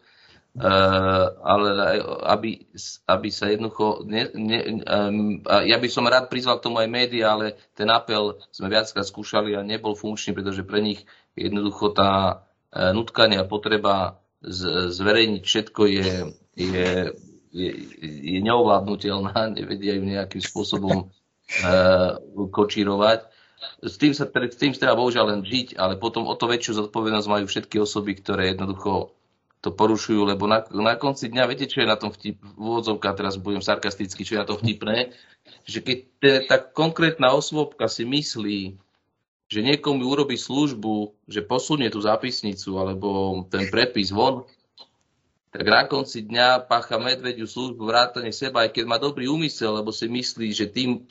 Uh, ale aby, aby sa jednoducho... Ne, ne, um, ja by som rád prizval k tomu aj médiá, ale ten apel sme viackrát skúšali a nebol funkčný, pretože pre nich jednoducho tá uh, nutkania potreba zverejniť všetko je, je, je, je neovládnutelná, nevedia ju nejakým spôsobom uh, kočírovať. S tým, sa, s tým treba bohužiaľ len žiť, ale potom o to väčšiu zodpovednosť majú všetky osoby, ktoré jednoducho to porušujú, lebo na, na konci dňa, viete, čo je na tom vtip, úvodzovka, teraz budem sarkastický, čo je na tom vtipné, že keď tá konkrétna osôbka si myslí, že niekomu urobí službu, že posunie tú zápisnicu alebo ten prepis von, tak na konci dňa pácha medvediu službu vrátane seba, aj keď má dobrý úmysel, lebo si myslí, že tým,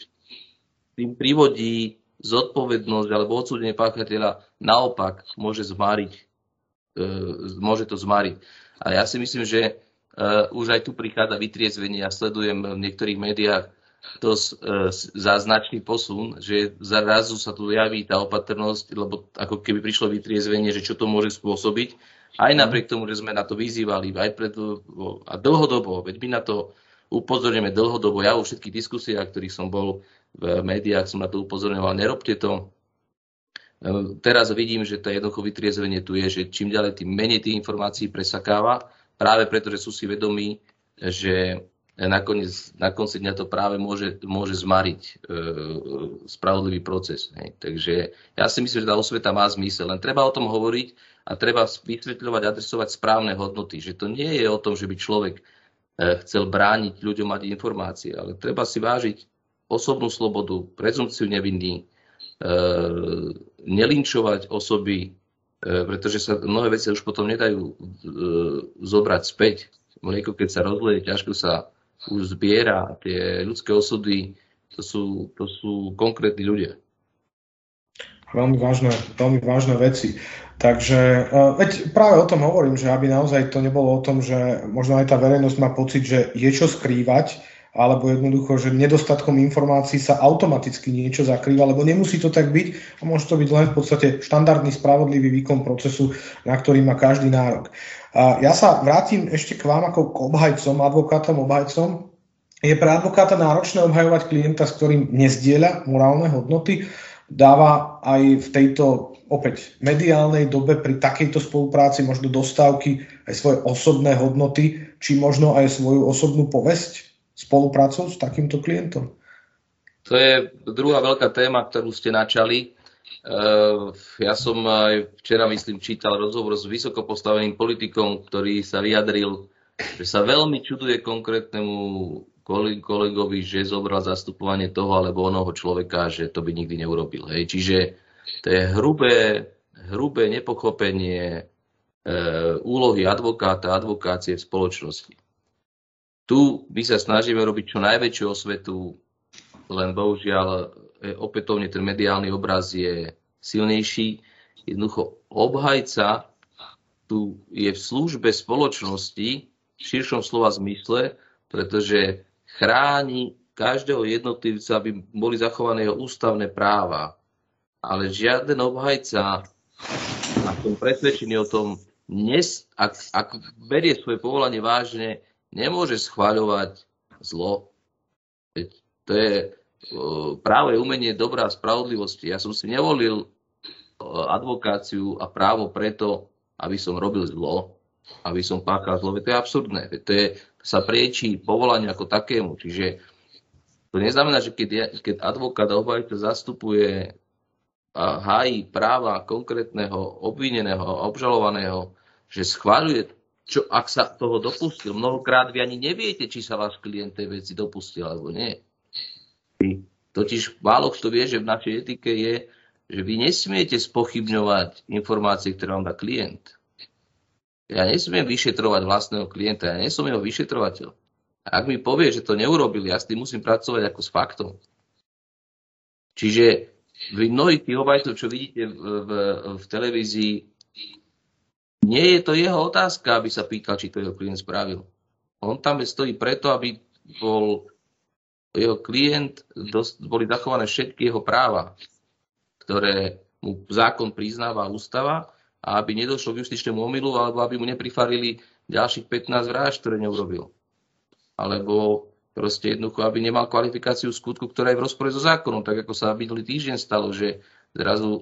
tým privodí zodpovednosť alebo odsúdenie páchateľa naopak môže zmariť. E, môže to zmariť. A ja si myslím, že e, už aj tu prichádza vytriezvenie. Ja sledujem v niektorých médiách dosť e, záznačný posun, že zrazu sa tu javí tá opatrnosť, lebo ako keby prišlo vytriezvenie, že čo to môže spôsobiť. Aj mhm. napriek tomu, že sme na to vyzývali, aj pred, a dlhodobo, veď my na to upozorňujeme dlhodobo, ja vo všetkých diskusiách, ktorých som bol v médiách, som na to upozorňoval, nerobte to. E, teraz vidím, že to jednoducho vytriezvenie tu je, že čím ďalej, tým menej tých informácií presakáva, práve preto, že sú si vedomí, že nakoniec, na konci dňa to práve môže, môže zmariť e, spravodlivý proces. Hej. Takže ja si myslím, že tá osveta má zmysel, len treba o tom hovoriť a treba vysvetľovať, adresovať správne hodnoty. Že to nie je o tom, že by človek e, chcel brániť ľuďom mať informácie, ale treba si vážiť osobnú slobodu, prezumciu nevinný, e, nelinčovať osoby, e, pretože sa mnohé veci už potom nedajú e, zobrať späť. Mlieko, keď sa rozleje, ťažko sa už zbiera. Tie ľudské osudy, to sú, to sú konkrétni ľudia. Veľmi vážne, veľmi vážne veci. Takže uh, veď práve o tom hovorím, že aby naozaj to nebolo o tom, že možno aj tá verejnosť má pocit, že je čo skrývať, alebo jednoducho, že nedostatkom informácií sa automaticky niečo zakrýva, lebo nemusí to tak byť a môže to byť len v podstate štandardný spravodlivý výkon procesu, na ktorý má každý nárok. Ja sa vrátim ešte k vám ako k obhajcom, advokátom, obhajcom. Je pre advokáta náročné obhajovať klienta, s ktorým nezdieľa morálne hodnoty? Dáva aj v tejto opäť mediálnej dobe pri takejto spolupráci možno dostávky aj svoje osobné hodnoty, či možno aj svoju osobnú povesť spoluprácou s takýmto klientom? To je druhá veľká téma, ktorú ste načali. Eh, ja som aj včera, myslím, čítal rozhovor s vysoko postaveným politikom, ktorý sa vyjadril, že sa veľmi čuduje konkrétnemu kolegovi, že zobral zastupovanie toho alebo onoho človeka, že to by nikdy neurobil. Hej. Čiže to je hrubé, hrubé nepochopenie e, úlohy advokáta advokácie v spoločnosti. Tu my sa snažíme robiť čo najväčšiu osvetu, len bohužiaľ opätovne ten mediálny obraz je silnejší. Jednoducho obhajca tu je v službe spoločnosti v širšom slova zmysle, pretože chráni každého jednotlivca, aby boli zachované jeho ústavné práva. Ale žiaden obhajca, a som presvedčený o tom, dnes, ak, ak berie svoje povolanie vážne, nemôže schváľovať zlo. To je, práve umenie dobrá spravodlivosti. Ja som si nevolil advokáciu a právo preto, aby som robil zlo, aby som páchal zlo. To je absurdné. To, je, sa priečí povolaniu ako takému. Čiže to neznamená, že keď, keď advokát a zastupuje a hájí práva konkrétneho obvineného a obžalovaného, že schváľuje, čo ak sa toho dopustil. Mnohokrát vy ani neviete, či sa váš klient tej veci dopustil alebo nie. Totiž málo kto vie, že v našej etike je, že vy nesmiete spochybňovať informácie, ktoré vám dá klient. Ja nesmiem vyšetrovať vlastného klienta, ja nie som jeho vyšetrovateľ. A ak mi povie, že to neurobil, ja s tým musím pracovať ako s faktom. Čiže vy mnohých tých obajcov, čo vidíte v, v, v televízii, nie je to jeho otázka, aby sa pýtal, či to jeho klient spravil. On tam stojí preto, aby bol jeho klient, boli zachované všetky jeho práva, ktoré mu zákon priznáva ústava a aby nedošlo k justičnému omilu alebo aby mu neprifarili ďalších 15 vražd, ktoré neurobil. Alebo proste jednoducho, aby nemal kvalifikáciu skutku, ktorá je v rozpore so zákonom, tak ako sa minulý týždeň stalo, že zrazu,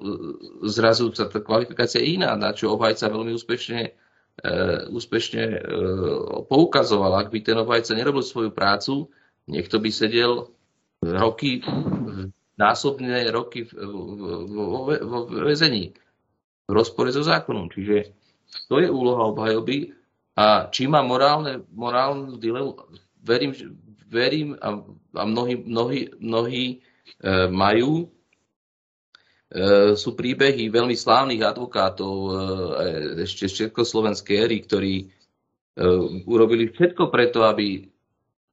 zrazu sa tá kvalifikácia je iná, na čo obhajca veľmi úspešne, e, úspešne e, poukazoval. Ak by ten obhajca nerobil svoju prácu, Niekto by sedel roky, násobné roky vo väzení v rozpore so zákonom. Čiže to je úloha obhajoby A či má morálne, morálnu dilemu, verím, verím a, a mnohí, mnohí, mnohí e, majú, e, sú príbehy veľmi slávnych advokátov e, ešte z Československej éry, ktorí e, urobili všetko preto, aby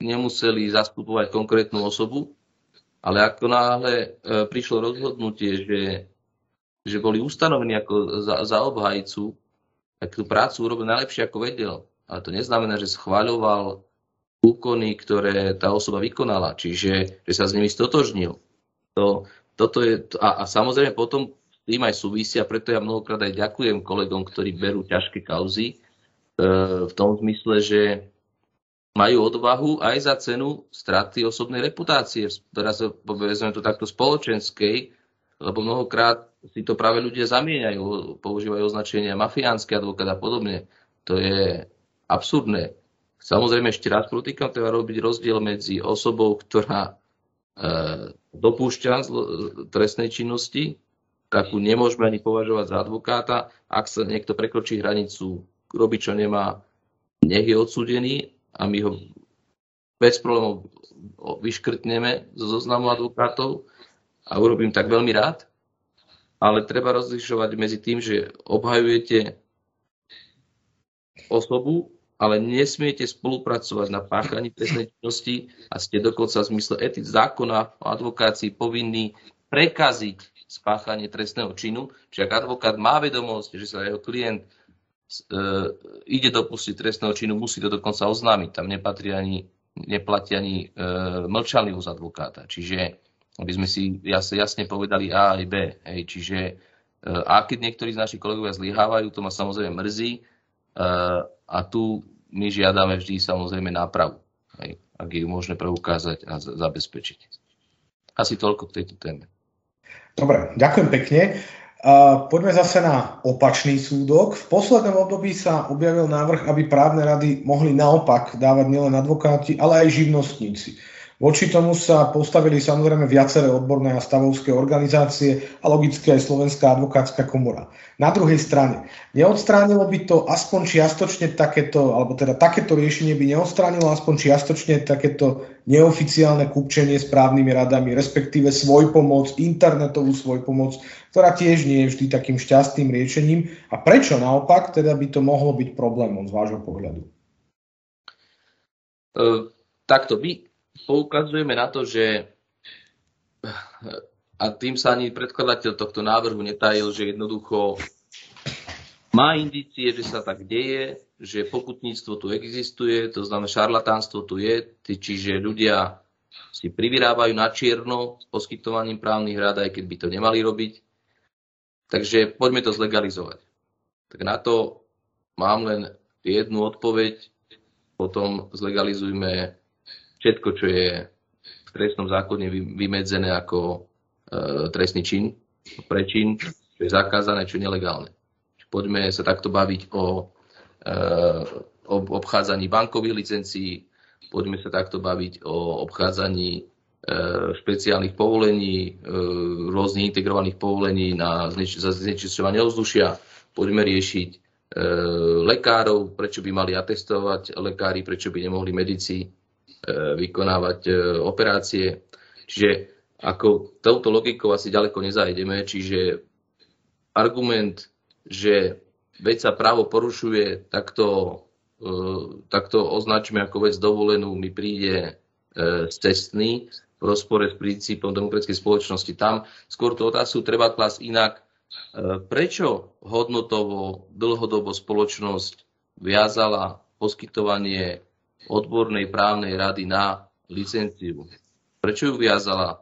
nemuseli zastupovať konkrétnu osobu, ale ako náhle e, prišlo rozhodnutie, že, že boli ustanovení ako za, za obhajcu, tak tú prácu urobil najlepšie, ako vedel. Ale to neznamená, že schváľoval úkony, ktoré tá osoba vykonala, čiže že sa s nimi stotožnil. To, toto je, a, a samozrejme potom tým aj súvisia, preto ja mnohokrát aj ďakujem kolegom, ktorí berú ťažké kauzy, e, v tom zmysle, že majú odvahu aj za cenu straty osobnej reputácie, teraz povedzme to takto spoločenskej, lebo mnohokrát si to práve ľudia zamieňajú, používajú označenia mafiánsky advokát a podobne. To je absurdné. Samozrejme, ešte raz protýkam, treba robiť rozdiel medzi osobou, ktorá e, dopúšťa trestnej činnosti, takú nemôžeme ani považovať za advokáta. Ak sa niekto prekročí hranicu, robí čo nemá, nech je odsudený a my ho bez problémov vyškrtneme zo zoznamu advokátov a urobím tak veľmi rád, ale treba rozlišovať medzi tým, že obhajujete osobu, ale nesmiete spolupracovať na páchaní trestnej činnosti a ste dokonca v zmysle etic zákona o advokácii povinní prekaziť spáchanie trestného činu. Čiže ak advokát má vedomosť, že sa jeho klient ide dopustiť trestného činu, musí to dokonca oznámiť. Tam nepatrí ani, neplatí ani e, mlčanlivosť advokáta. Čiže aby sme si jasne povedali A aj B. Hej. Čiže e, a keď niektorí z našich kolegovia zlyhávajú, to ma samozrejme mrzí. E, a tu my žiadame vždy samozrejme nápravu, hej, ak je možné preukázať a zabezpečiť. Asi toľko k tejto téme. Dobre, ďakujem pekne. Poďme zase na opačný súdok. V poslednom období sa objavil návrh, aby právne rady mohli naopak dávať nielen advokáti, ale aj živnostníci. Voči tomu sa postavili samozrejme viaceré odborné a stavovské organizácie a logicky aj Slovenská advokátska komora. Na druhej strane, neodstránilo by to aspoň čiastočne takéto, alebo teda takéto riešenie by neodstránilo aspoň čiastočne takéto neoficiálne kúpčenie s právnymi radami, respektíve svoj pomoc, internetovú svoj pomoc, ktorá tiež nie je vždy takým šťastným riešením. A prečo naopak teda by to mohlo byť problémom z vášho pohľadu? Uh, takto by poukazujeme na to, že a tým sa ani predkladateľ tohto návrhu netajil, že jednoducho má indície, že sa tak deje, že pokutníctvo tu existuje, to znamená šarlatánstvo tu je, čiže ľudia si privyrábajú na čierno s poskytovaním právnych rád, aj keď by to nemali robiť. Takže poďme to zlegalizovať. Tak na to mám len jednu odpoveď, potom zlegalizujme všetko, čo je v trestnom zákone vymedzené ako e, trestný čin, prečin, čo je zakázané, čo je nelegálne. Poďme sa takto baviť o, e, o obchádzaní bankových licencií, poďme sa takto baviť o obchádzaní e, špeciálnych povolení, e, rôznych integrovaných povolení na znečisťovanie ovzdušia, poďme riešiť e, lekárov, prečo by mali atestovať lekári, prečo by nemohli medici vykonávať e, operácie. Čiže ako touto logikou asi ďaleko nezajdeme, čiže argument, že veď sa právo porušuje, takto, e, takto označme ako vec dovolenú, mi príde cestný v rozpore s princípom demokratickej spoločnosti. Tam skôr tú otázku treba klásť inak. Prečo hodnotovo dlhodobo spoločnosť viazala poskytovanie odbornej právnej rady na licenciu. Prečo ju viazala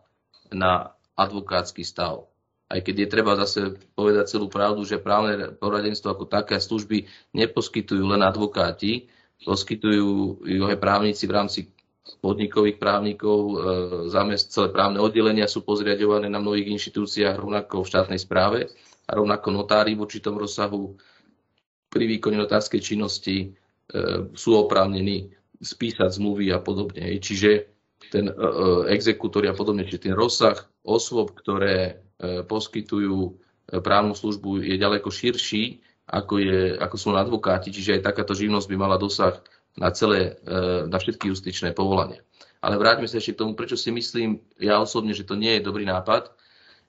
na advokátsky stav? Aj keď je treba zase povedať celú pravdu, že právne poradenstvo ako také služby neposkytujú len advokáti, poskytujú ju aj právnici v rámci podnikových právnikov, e, zamest, celé právne oddelenia sú pozriadované na mnohých inštitúciách, rovnako v štátnej správe a rovnako notári v určitom rozsahu pri výkone notárskej činnosti e, sú oprávnení spísať zmluvy a podobne. Čiže ten uh, exekútor a podobne, čiže ten rozsah osôb, ktoré uh, poskytujú právnu službu je ďaleko širší, ako, je, ako sú advokáti, čiže aj takáto živnosť by mala dosah na, celé, na všetky justičné povolania. Ale vráťme sa ešte k tomu, prečo si myslím ja osobne, že to nie je dobrý nápad,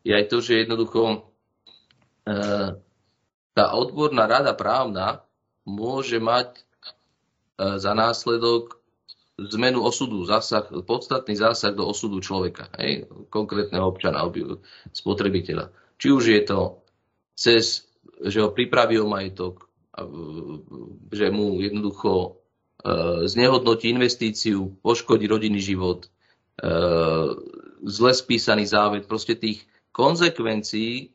je aj to, že jednoducho tá odborná rada právna môže mať za následok zmenu osudu, zásah, podstatný zásah do osudu človeka, hej, konkrétneho občana, spotrebiteľa. Či už je to cez, že ho pripraví o majetok, že mu jednoducho e, znehodnotí investíciu, poškodí rodinný život, e, zle spísaný závet, proste tých konsekvencií,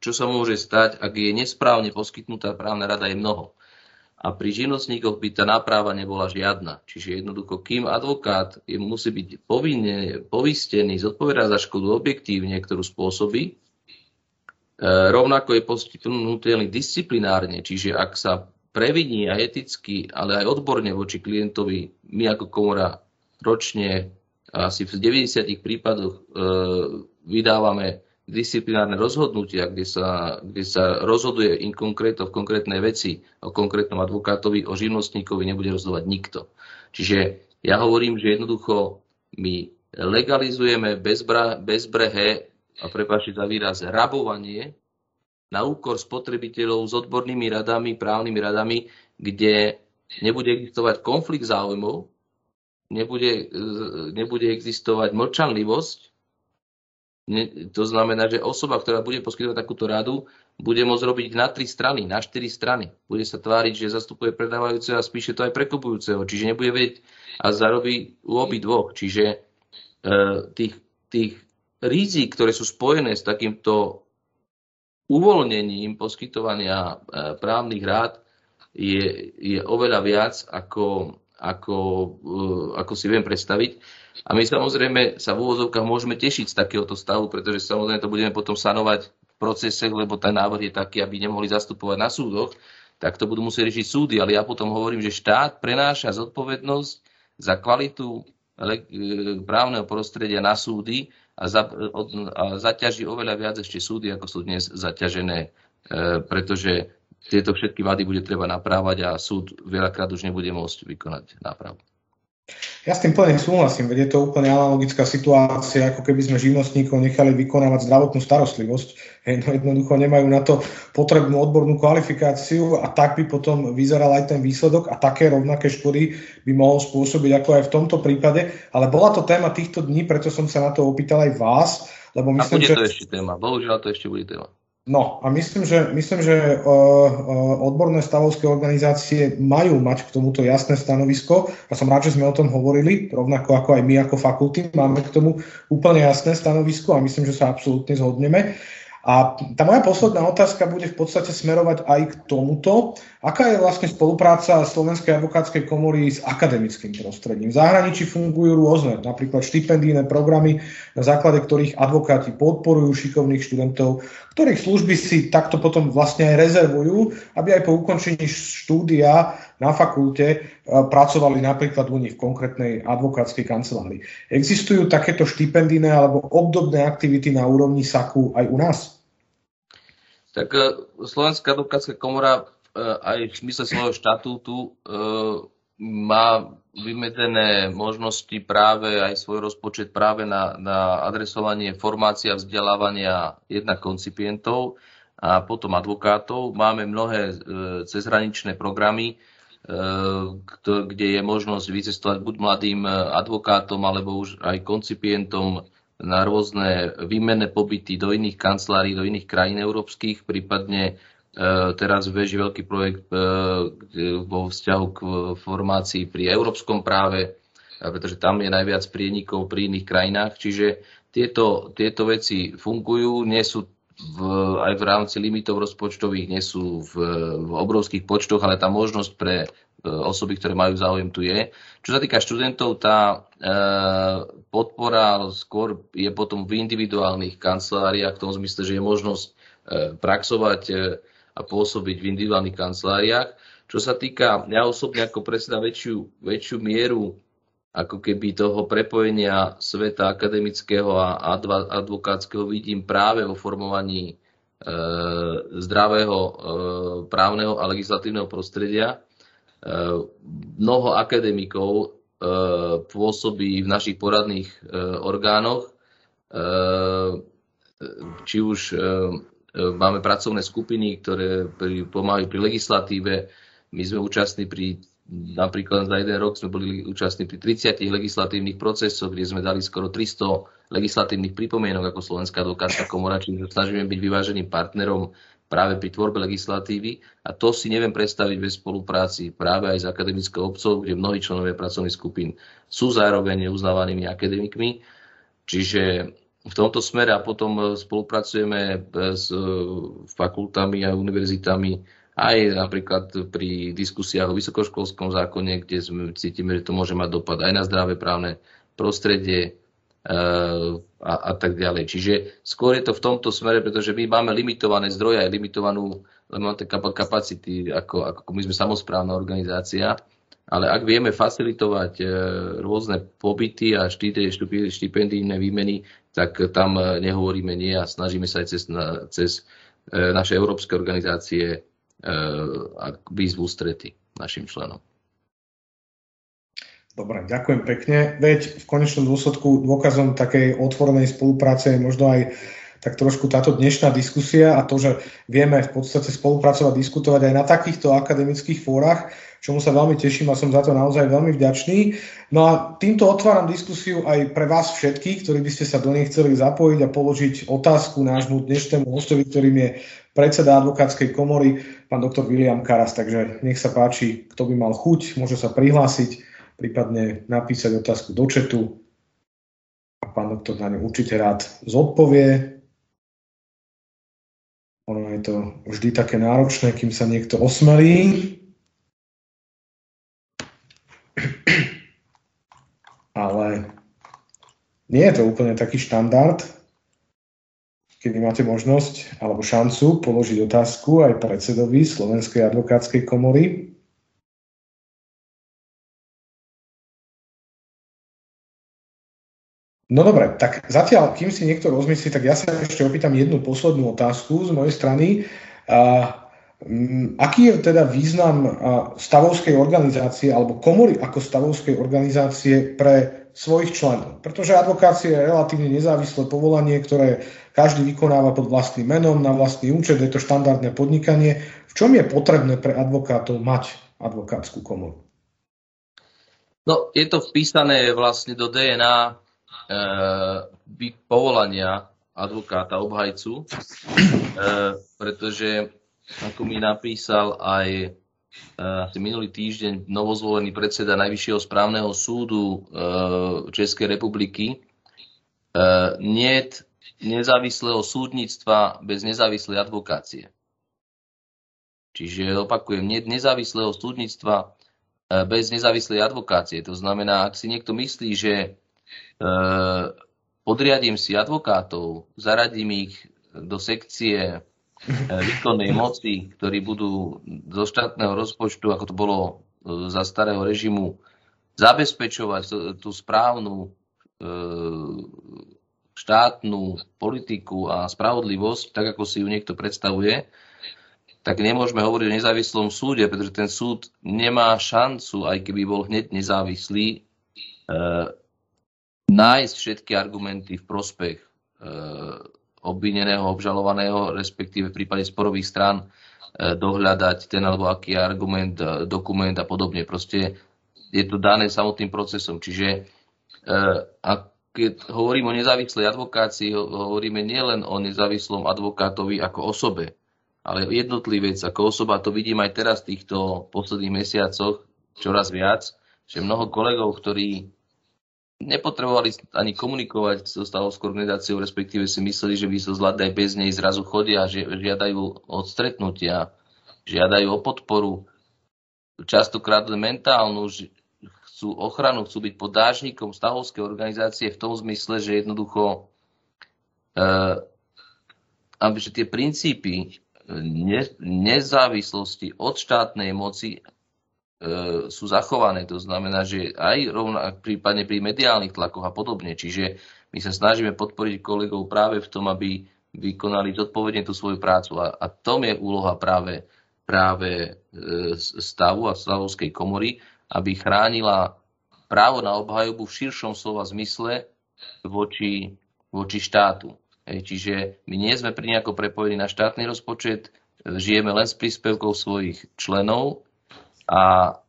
čo sa môže stať, ak je nesprávne poskytnutá právna rada, je mnoho a pri živnostníkoch by tá náprava nebola žiadna. Čiže jednoducho, kým advokát je, musí byť povinne, povistený, zodpovedať za škodu objektívne, ktorú spôsobí, e, rovnako je postihnutelný disciplinárne, čiže ak sa previní aj eticky, ale aj odborne voči klientovi, my ako komora ročne asi v 90 prípadoch e, vydávame disciplinárne rozhodnutia, kde sa, kde sa rozhoduje in konkrétno v konkrétnej veci o konkrétnom advokátovi, o živnostníkovi nebude rozhodovať nikto. Čiže ja hovorím, že jednoducho my legalizujeme bezbra, bezbrehé, a prepáčte za výraz, rabovanie na úkor spotrebiteľov s odbornými radami, právnymi radami, kde nebude existovať konflikt záujmov, nebude, nebude existovať mlčanlivosť, to znamená, že osoba, ktorá bude poskytovať takúto radu, bude môcť robiť na tri strany, na štyri strany. Bude sa tváriť, že zastupuje predávajúceho a spíše to aj prekupujúceho. Čiže nebude vedieť a zarobí u obi dvoch. Čiže e, tých, tých rizik, ktoré sú spojené s takýmto uvoľnením poskytovania e, právnych rád, je, je oveľa viac, ako, ako, e, ako si viem predstaviť. A my samozrejme sa v úvozovkách môžeme tešiť z takéhoto stavu, pretože samozrejme to budeme potom sanovať v procese, lebo ten návrh je taký, aby nemohli zastupovať na súdoch, tak to budú musieť riešiť súdy. Ale ja potom hovorím, že štát prenáša zodpovednosť za kvalitu e, právneho prostredia na súdy a, za, a zaťaží oveľa viac ešte súdy, ako sú dnes zaťažené, e, pretože tieto všetky vady bude treba naprávať a súd veľakrát už nebude môcť vykonať nápravu. Ja s tým plne súhlasím, veď je to úplne analogická situácia, ako keby sme živnostníkov nechali vykonávať zdravotnú starostlivosť. No jednoducho nemajú na to potrebnú odbornú kvalifikáciu a tak by potom vyzeral aj ten výsledok a také rovnaké škody by mohol spôsobiť ako aj v tomto prípade. Ale bola to téma týchto dní, preto som sa na to opýtal aj vás. Lebo myslím, a bude že... to ešte téma, bohužiaľ to ešte bude téma. No a myslím, že, myslím, že uh, uh, odborné stavovské organizácie majú mať k tomuto jasné stanovisko a som rád, že sme o tom hovorili, rovnako ako aj my ako fakulty máme k tomu úplne jasné stanovisko a myslím, že sa absolútne zhodneme. A tá moja posledná otázka bude v podstate smerovať aj k tomuto. Aká je vlastne spolupráca Slovenskej advokátskej komory s akademickým prostredím? V zahraničí fungujú rôzne, napríklad štipendijné programy, na základe ktorých advokáti podporujú šikovných študentov, ktorých služby si takto potom vlastne aj rezervujú, aby aj po ukončení štúdia na fakulte e, pracovali napríklad u nich v konkrétnej advokátskej kancelárii. Existujú takéto štipendíne alebo obdobné aktivity na úrovni SAKU aj u nás? Tak e, Slovenská advokátska komora e, aj v smysle svojho štatútu má vymedzené možnosti práve aj svoj rozpočet práve na, na adresovanie formácia vzdelávania jednak koncipientov a potom advokátov. Máme mnohé cezhraničné programy, kde je možnosť vycestovať buď mladým e, advokátom, alebo už aj koncipientom na rôzne výmenné pobyty do iných kancelárií, do iných krajín európskych, prípadne e, teraz beží veľký projekt e, vo vzťahu k formácii pri európskom práve, pretože tam je najviac prienikov pri iných krajinách. Čiže tieto, tieto veci fungujú, nie sú v, aj v rámci limitov rozpočtových nie sú v, v obrovských počtoch, ale tá možnosť pre e, osoby, ktoré majú záujem, tu je. Čo sa týka študentov, tá e, podpora skôr je potom v individuálnych kanceláriách, v tom zmysle, že je možnosť e, praxovať e, a pôsobiť v individuálnych kanceláriách. Čo sa týka, ja osobne ako predseda väčšiu, väčšiu mieru ako keby toho prepojenia sveta akademického a advokátskeho vidím práve vo formovaní zdravého právneho a legislatívneho prostredia. Mnoho akademikov pôsobí v našich poradných orgánoch, či už máme pracovné skupiny, ktoré pomáhajú pri legislatíve. My sme účastní pri Napríklad za jeden rok sme boli účastní pri 30 legislatívnych procesoch, kde sme dali skoro 300 legislatívnych pripomienok ako Slovenská advokátska komora, čiže snažíme byť vyváženým partnerom práve pri tvorbe legislatívy a to si neviem predstaviť bez spolupráci práve aj s akademickou obcov, kde mnohí členovia pracovných skupín sú zároveň uznávanými akademikmi. Čiže v tomto smere a potom spolupracujeme s fakultami a univerzitami aj napríklad pri diskusiách o vysokoškolskom zákone, kde sme cítime, že to môže mať dopad aj na zdravé právne prostredie eh, a, a tak ďalej. Čiže skôr je to v tomto smere, pretože my máme limitované zdroje, aj limitovanú kapacity, ako, ako my sme samozprávna organizácia, ale ak vieme facilitovať eh, rôzne pobyty a štipendijné výmeny, tak tam nehovoríme nie a snažíme sa aj cez, cez naše európske organizácie výsť v ústrety našim členom. Dobre, ďakujem pekne. Veď v konečnom dôsledku dôkazom takej otvorenej spolupráce je možno aj tak trošku táto dnešná diskusia a to, že vieme v podstate spolupracovať, diskutovať aj na takýchto akademických fórach, čomu sa veľmi teším a som za to naozaj veľmi vďačný. No a týmto otváram diskusiu aj pre vás všetkých, ktorí by ste sa do nej chceli zapojiť a položiť otázku nášmu dnešnému hostovi, ktorým je predseda advokátskej komory, pán doktor William Karas. Takže nech sa páči, kto by mal chuť, môže sa prihlásiť, prípadne napísať otázku do četu a pán doktor na ňu určite rád zodpovie. Ono je to vždy také náročné, kým sa niekto osmelí. Ale nie je to úplne taký štandard, kedy máte možnosť alebo šancu položiť otázku aj predsedovi Slovenskej advokátskej komory. No dobre, tak zatiaľ, kým si niekto rozmyslí, tak ja sa ešte opýtam jednu poslednú otázku z mojej strany. A, m, aký je teda význam stavovskej organizácie alebo komory ako stavovskej organizácie pre svojich členov? Pretože advokácia je relatívne nezávislé povolanie, ktoré každý vykonáva pod vlastným menom, na vlastný účet, je to štandardné podnikanie. V čom je potrebné pre advokátov mať advokátsku komoru? No, je to vpísané vlastne do DNA povolania advokáta, obhajcu, e, pretože ako mi napísal aj e, minulý týždeň novozvolený predseda Najvyššieho správneho súdu e, Českej republiky, e, nie nezávislého súdnictva bez nezávislej advokácie. Čiže opakujem, nie nezávislého súdnictva e, bez nezávislej advokácie. To znamená, ak si niekto myslí, že e, podriadím si advokátov, zaradím ich do sekcie e, výkonnej moci, ktorí budú zo štátneho rozpočtu, ako to bolo za starého režimu, zabezpečovať tú správnu štátnu politiku a spravodlivosť, tak ako si ju niekto predstavuje, tak nemôžeme hovoriť o nezávislom súde, pretože ten súd nemá šancu, aj keby bol hneď nezávislý, nájsť všetky argumenty v prospech e, obvineného, obžalovaného, respektíve v prípade sporových strán e, dohľadať ten alebo aký argument, e, dokument a podobne. Proste je to dané samotným procesom. Čiže ak keď hovorím o nezávislej advokácii, hovoríme nielen o nezávislom advokátovi ako osobe, ale jednotlivec ako osoba. To vidím aj teraz v týchto posledných mesiacoch čoraz viac, že mnoho kolegov, ktorí nepotrebovali ani komunikovať so stavovskou organizáciou, respektíve si mysleli, že by sa so zvládli aj bez nej, zrazu chodia, žiadajú od stretnutia, žiadajú o podporu, častokrát mentálnu, chcú ochranu, chcú byť podážnikom stavovskej organizácie v tom zmysle, že jednoducho uh, aby že tie princípy e, ne, nezávislosti od štátnej moci e, sú zachované. To znamená, že aj rovno, prípadne pri mediálnych tlakoch a podobne. Čiže my sa snažíme podporiť kolegov práve v tom, aby vykonali zodpovedne tú svoju prácu. A, a tom je úloha práve, práve e, stavu a stavovskej komory, aby chránila právo na obhajobu v širšom slova zmysle voči, voči štátu. Hej, čiže my nie sme pri nejako prepojení na štátny rozpočet, žijeme len s príspevkou svojich členov a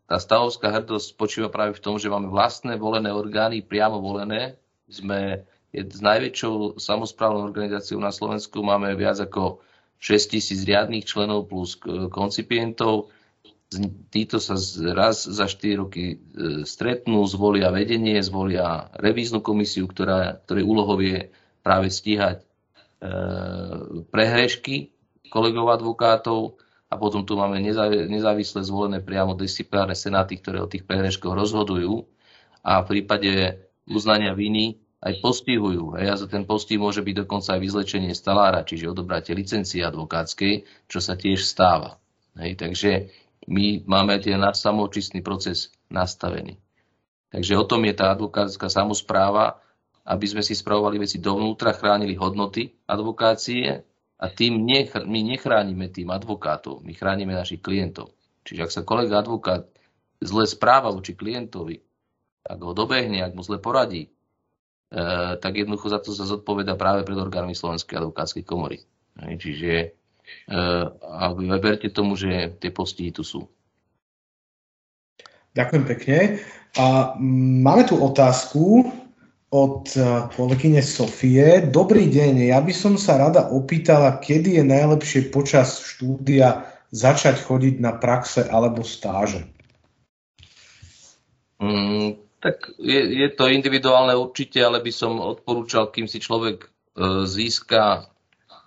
tá stavovská hrdosť spočíva práve v tom, že máme vlastné volené orgány, priamo volené. Sme s najväčšou samozprávnou organizáciou na Slovensku, máme viac ako 6 tisíc riadných členov plus koncipientov. Títo sa raz za 4 roky e, stretnú, zvolia vedenie, zvolia revíznu komisiu, ktorá, ktorej úlohou je práve stíhať E, prehrešky kolegov advokátov a potom tu máme nezávisle zvolené priamo disciplinárne senáty, ktoré o tých prehreškoch rozhodujú a v prípade uznania viny aj postihujú. Hej, a za ten postih môže byť dokonca aj vyzlečenie stalára, čiže odobratie licencie advokátskej, čo sa tiež stáva. Hej, takže my máme ten náš samočistný proces nastavený. Takže o tom je tá advokátska samozpráva aby sme si spravovali veci dovnútra, chránili hodnoty advokácie a tým nechr- my nechránime tým advokátov, my chránime našich klientov. Čiže ak sa kolega advokát zle správa voči klientovi, ak ho dobehne, ak mu zle poradí, e, tak jednoducho za to sa zodpoveda práve pred orgánmi Slovenskej advokátskej komory. E, čiže e, a verte tomu, že tie postihy tu sú. Ďakujem pekne. A máme tu otázku od eh, kolegyne Sofie. Dobrý deň, ja by som sa rada opýtala, kedy je najlepšie počas štúdia začať chodiť na praxe alebo stáže? Mm, tak je, je to individuálne určite, ale by som odporúčal, kým si človek e, získa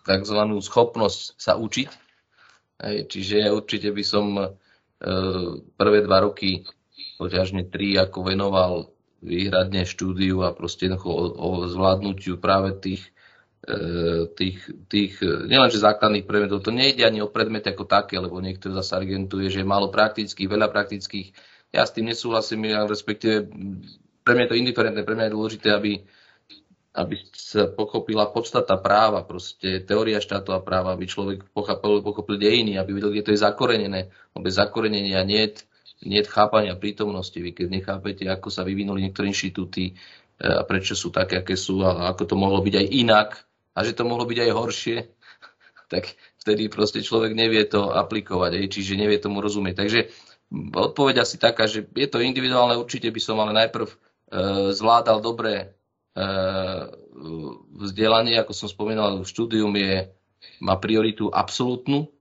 tzv. schopnosť sa učiť. Hej, čiže určite by som e, prvé dva roky, poťažne tri, ako venoval výhradne štúdiu a proste o, o zvládnutiu práve tých, e, tých, tých nielenže základných predmetov. To nejde ani o predmety ako také, lebo niekto zase argumentuje, že je málo praktických, veľa praktických. Ja s tým nesúhlasím, ja respektíve pre mňa je to indiferentné, pre mňa je dôležité, aby, aby sa pochopila podstata práva, proste teória štátov a práva, aby človek pochopil, pochopil dejiny, aby videl, kde to je zakorenené. Bez zakorenenia nie je nie chápania prítomnosti. Vy keď nechápete, ako sa vyvinuli niektoré inštitúty e, a prečo sú také, aké sú a ako to mohlo byť aj inak a že to mohlo byť aj horšie, tak vtedy proste človek nevie to aplikovať, aj, čiže nevie tomu rozumieť. Takže odpoveď asi taká, že je to individuálne, určite by som ale najprv e, zvládal dobre e, vzdelanie, ako som spomínal, štúdium je, má prioritu absolútnu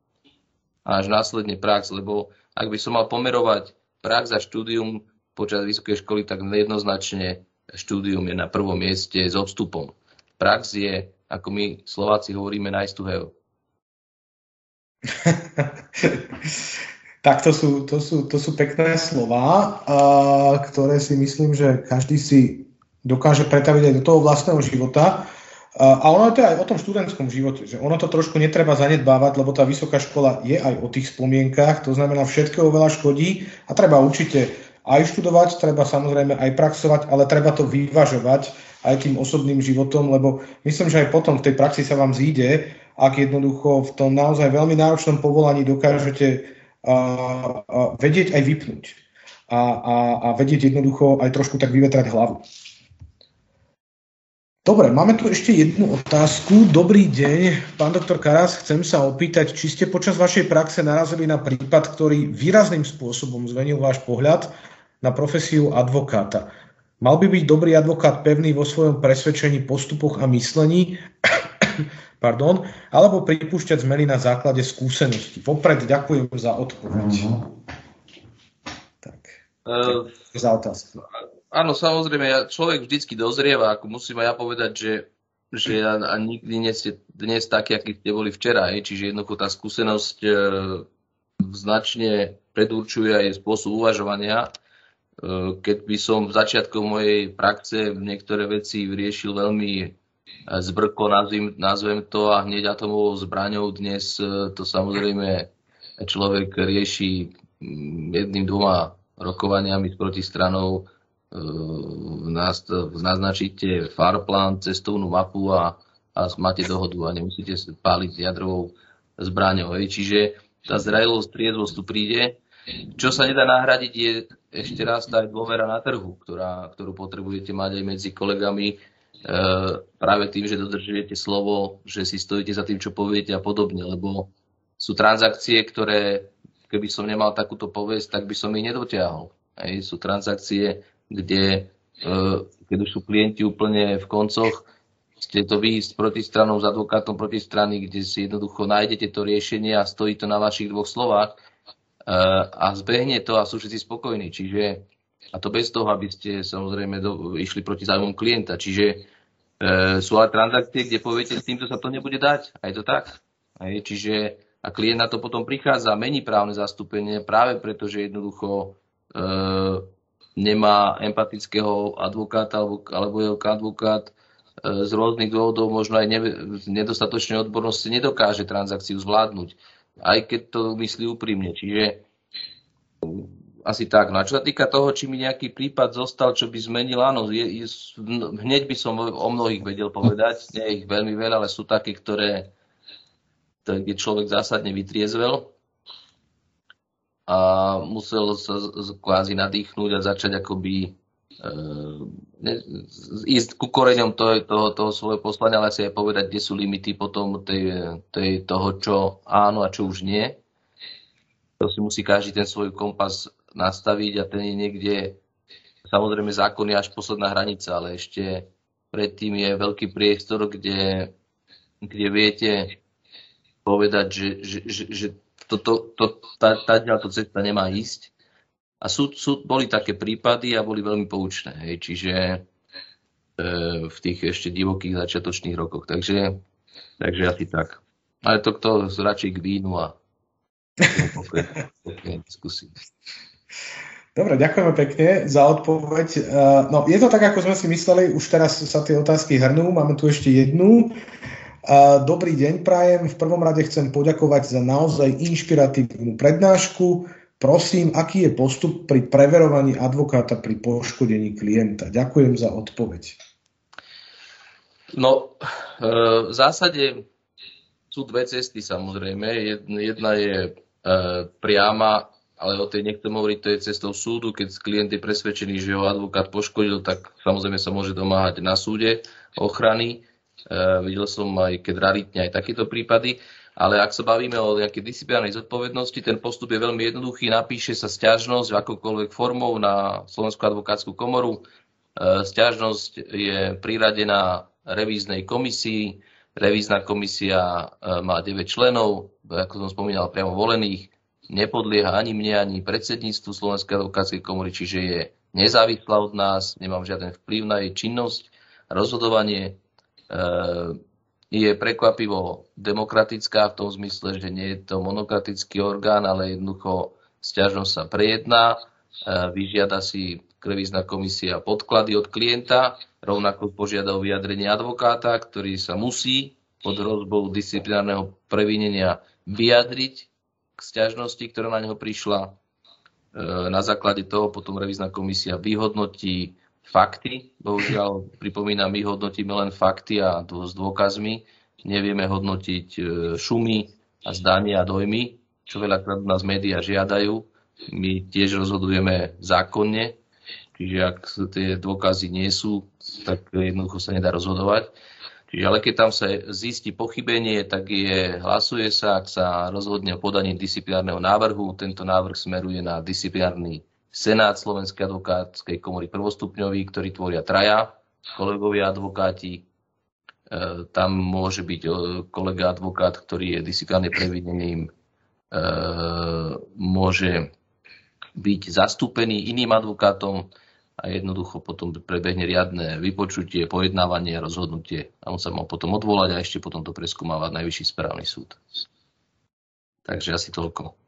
a až následne prax, lebo ak by som mal pomerovať prax a štúdium počas vysokej školy, tak jednoznačne štúdium je na prvom mieste s odstupom. Prax je, ako my Slováci hovoríme, nice to have. tak to sú, to, sú, to sú pekné slova, ktoré si myslím, že každý si dokáže pretaviť aj do toho vlastného života. A ono je to aj o tom študentskom živote, že ono to trošku netreba zanedbávať, lebo tá vysoká škola je aj o tých spomienkach, to znamená všetkého veľa škodí a treba určite aj študovať, treba samozrejme aj praxovať, ale treba to vyvažovať aj tým osobným životom, lebo myslím, že aj potom v tej praxi sa vám zíde, ak jednoducho v tom naozaj veľmi náročnom povolaní dokážete a, a vedieť aj vypnúť a, a, a vedieť jednoducho aj trošku tak vyvetrať hlavu. Dobre, máme tu ešte jednu otázku. Dobrý deň, pán doktor Karas, chcem sa opýtať, či ste počas vašej praxe narazili na prípad, ktorý výrazným spôsobom zmenil váš pohľad na profesiu advokáta. Mal by byť dobrý advokát pevný vo svojom presvedčení, postupoch a myslení, pardon, alebo pripúšťať zmeny na základe skúsenosti. Vopred ďakujem za odpoveď. Uh-huh. Tak, uh, za otázku. Áno, samozrejme, ja, človek vždycky dozrieva, ako musím aj ja povedať, že, že ja, a nikdy nie ste dnes takí, akí ste boli včera. Hej. Čiže jednoducho tá skúsenosť e, značne predurčuje aj spôsob uvažovania. E, keď by som v začiatku mojej praxe niektoré veci riešil veľmi e, zbrko, nazvím, nazvem to, a hneď atomovou zbraňou, dnes e, to samozrejme človek rieši jedným, dvoma rokovaniami s protistranou naznačíte farplán, cestovnú mapu a a máte dohodu a nemusíte páliť jadrovou zbraňou. Čiže tá zrelosť, triezvosť tu príde. Čo sa nedá nahradiť je ešte raz tá dôvera na trhu, ktorá, ktorú potrebujete mať aj medzi kolegami e, práve tým, že dodržujete slovo, že si stojíte za tým, čo poviete a podobne, lebo sú transakcie, ktoré keby som nemal takúto povesť, tak by som ich nedotiahol. Hej, sú transakcie, kde e, keď už sú klienti úplne v koncoch, ste to vy s protistranou, s advokátom protistrany, kde si jednoducho nájdete to riešenie a stojí to na vašich dvoch slovách uh, a zbehne to a sú všetci spokojní. Čiže, a to bez toho, aby ste samozrejme do, išli proti záujmom klienta. Čiže uh, sú ale transakcie, kde poviete, s týmto sa to nebude dať. A je to tak. Hej, čiže a klient na to potom prichádza, mení právne zastúpenie práve preto, že jednoducho uh, nemá empatického advokáta alebo, alebo jeho advokát z rôznych dôvodov, možno aj nedostatočnej odbornosti, nedokáže transakciu zvládnuť. Aj keď to myslí úprimne. Čiže asi tak. No a čo sa týka toho, či mi nejaký prípad zostal, čo by zmenil, áno, je, je, hneď by som o mnohých vedel povedať. Nie je ich veľmi veľa, ale sú také, ktoré, kde človek zásadne vytriezvel a musel sa kvázi nadýchnúť a začať akoby e, ísť ku koreňom toho, toho, toho svojho poslania, ale si aj povedať, kde sú limity potom tej, tej, toho, čo áno a čo už nie. To si musí každý ten svoj kompas nastaviť a ten je niekde, samozrejme zákon je až posledná hranica, ale ešte predtým je veľký priestor, kde, kde viete povedať, že, že, že, že to, to, tá, tá, tá cesta nemá ísť. A sú, sú, boli také prípady a boli veľmi poučné. Hej. Čiže e, v tých ešte divokých začiatočných rokoch. Takže, takže asi tak. Ale to kto radšej k vínu a diskusii. Dobre, ďakujeme pekne za odpoveď. E, no, je to tak, ako sme si mysleli, už teraz sa tie otázky hrnú. Máme tu ešte jednu. Dobrý deň, Prajem. V prvom rade chcem poďakovať za naozaj inšpiratívnu prednášku. Prosím, aký je postup pri preverovaní advokáta pri poškodení klienta? Ďakujem za odpoveď. No, e, v zásade sú dve cesty samozrejme. Jedna je e, priama, ale o tej nechcem hovoriť, to je cestou súdu. Keď klient je presvedčený, že ho advokát poškodil, tak samozrejme sa môže domáhať na súde ochrany. Uh, videl som aj, keď raritne aj takéto prípady. Ale ak sa bavíme o nejakej disciplinárnej zodpovednosti, ten postup je veľmi jednoduchý. Napíše sa stiažnosť akokoľvek formou na Slovenskú advokátsku komoru. Uh, stiažnosť je priradená revíznej komisii. Revízna komisia uh, má 9 členov, ako som spomínal, priamo volených. Nepodlieha ani mne, ani predsedníctvu Slovenskej advokátskej komory, čiže je nezávislá od nás, nemám žiaden vplyv na jej činnosť, rozhodovanie je prekvapivo demokratická v tom zmysle, že nie je to monokratický orgán, ale jednoducho sťažnosť sa prejedná, eh, vyžiada si revízna komisia podklady od klienta, rovnako požiada o vyjadrenie advokáta, ktorý sa musí pod hrozbou disciplinárneho previnenia vyjadriť k sťažnosti, ktorá na neho prišla. Eh, na základe toho potom revízna komisia vyhodnotí fakty. Bohužiaľ, pripomínam, my hodnotíme len fakty a s dôkazmi. Nevieme hodnotiť e, šumy a zdania a dojmy, čo veľakrát nás médiá žiadajú. My tiež rozhodujeme zákonne, čiže ak tie dôkazy nie sú, tak jednoducho sa nedá rozhodovať. Čiže ale keď tam sa zistí pochybenie, tak je, hlasuje sa, ak sa rozhodne o podaní disciplinárneho návrhu, tento návrh smeruje na disciplinárny Senát Slovenskej advokátskej komory prvostupňový, ktorý tvoria traja kolegovia advokáti. E, tam môže byť e, kolega advokát, ktorý je disciplinárne previnením, e, môže byť zastúpený iným advokátom a jednoducho potom prebehne riadne vypočutie, pojednávanie rozhodnutie. A on sa mal potom odvolať a ešte potom to preskúmavať Najvyšší správny súd. Takže asi toľko.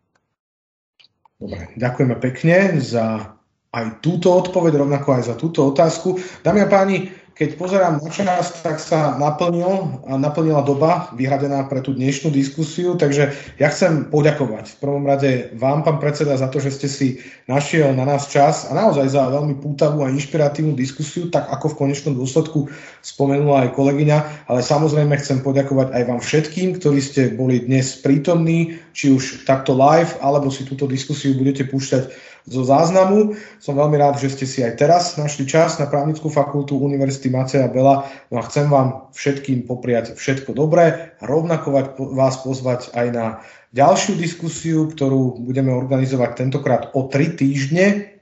Dobre, ďakujeme pekne za aj túto odpoveď, rovnako aj za túto otázku. Dámy a páni, keď pozerám na čas, tak sa naplnil, naplnila doba vyhradená pre tú dnešnú diskusiu, takže ja chcem poďakovať v prvom rade vám, pán predseda, za to, že ste si našiel na nás čas a naozaj za veľmi pútavú a inšpiratívnu diskusiu, tak ako v konečnom dôsledku spomenula aj kolegyňa, ale samozrejme chcem poďakovať aj vám všetkým, ktorí ste boli dnes prítomní, či už takto live, alebo si túto diskusiu budete púšťať zo záznamu. Som veľmi rád, že ste si aj teraz našli čas na právnickú fakultu Univerzity Maceja Bela. No a chcem vám všetkým popriať všetko dobré a rovnako vás pozvať aj na ďalšiu diskusiu, ktorú budeme organizovať tentokrát o tri týždne.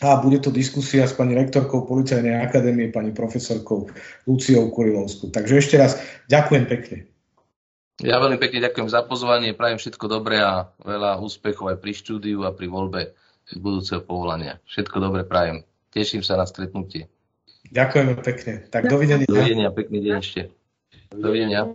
A bude to diskusia s pani rektorkou Policajnej akadémie, pani profesorkou Luciou Kurilovskou. Takže ešte raz ďakujem pekne. Ja veľmi pekne ďakujem za pozvanie, prajem všetko dobré a veľa úspechov aj pri štúdiu a pri voľbe budúceho povolania. Všetko dobre prajem. Teším sa na stretnutie. Ďakujeme pekne. Tak dovidenia. Dovidenia, pekný deň ešte. Dovidenia.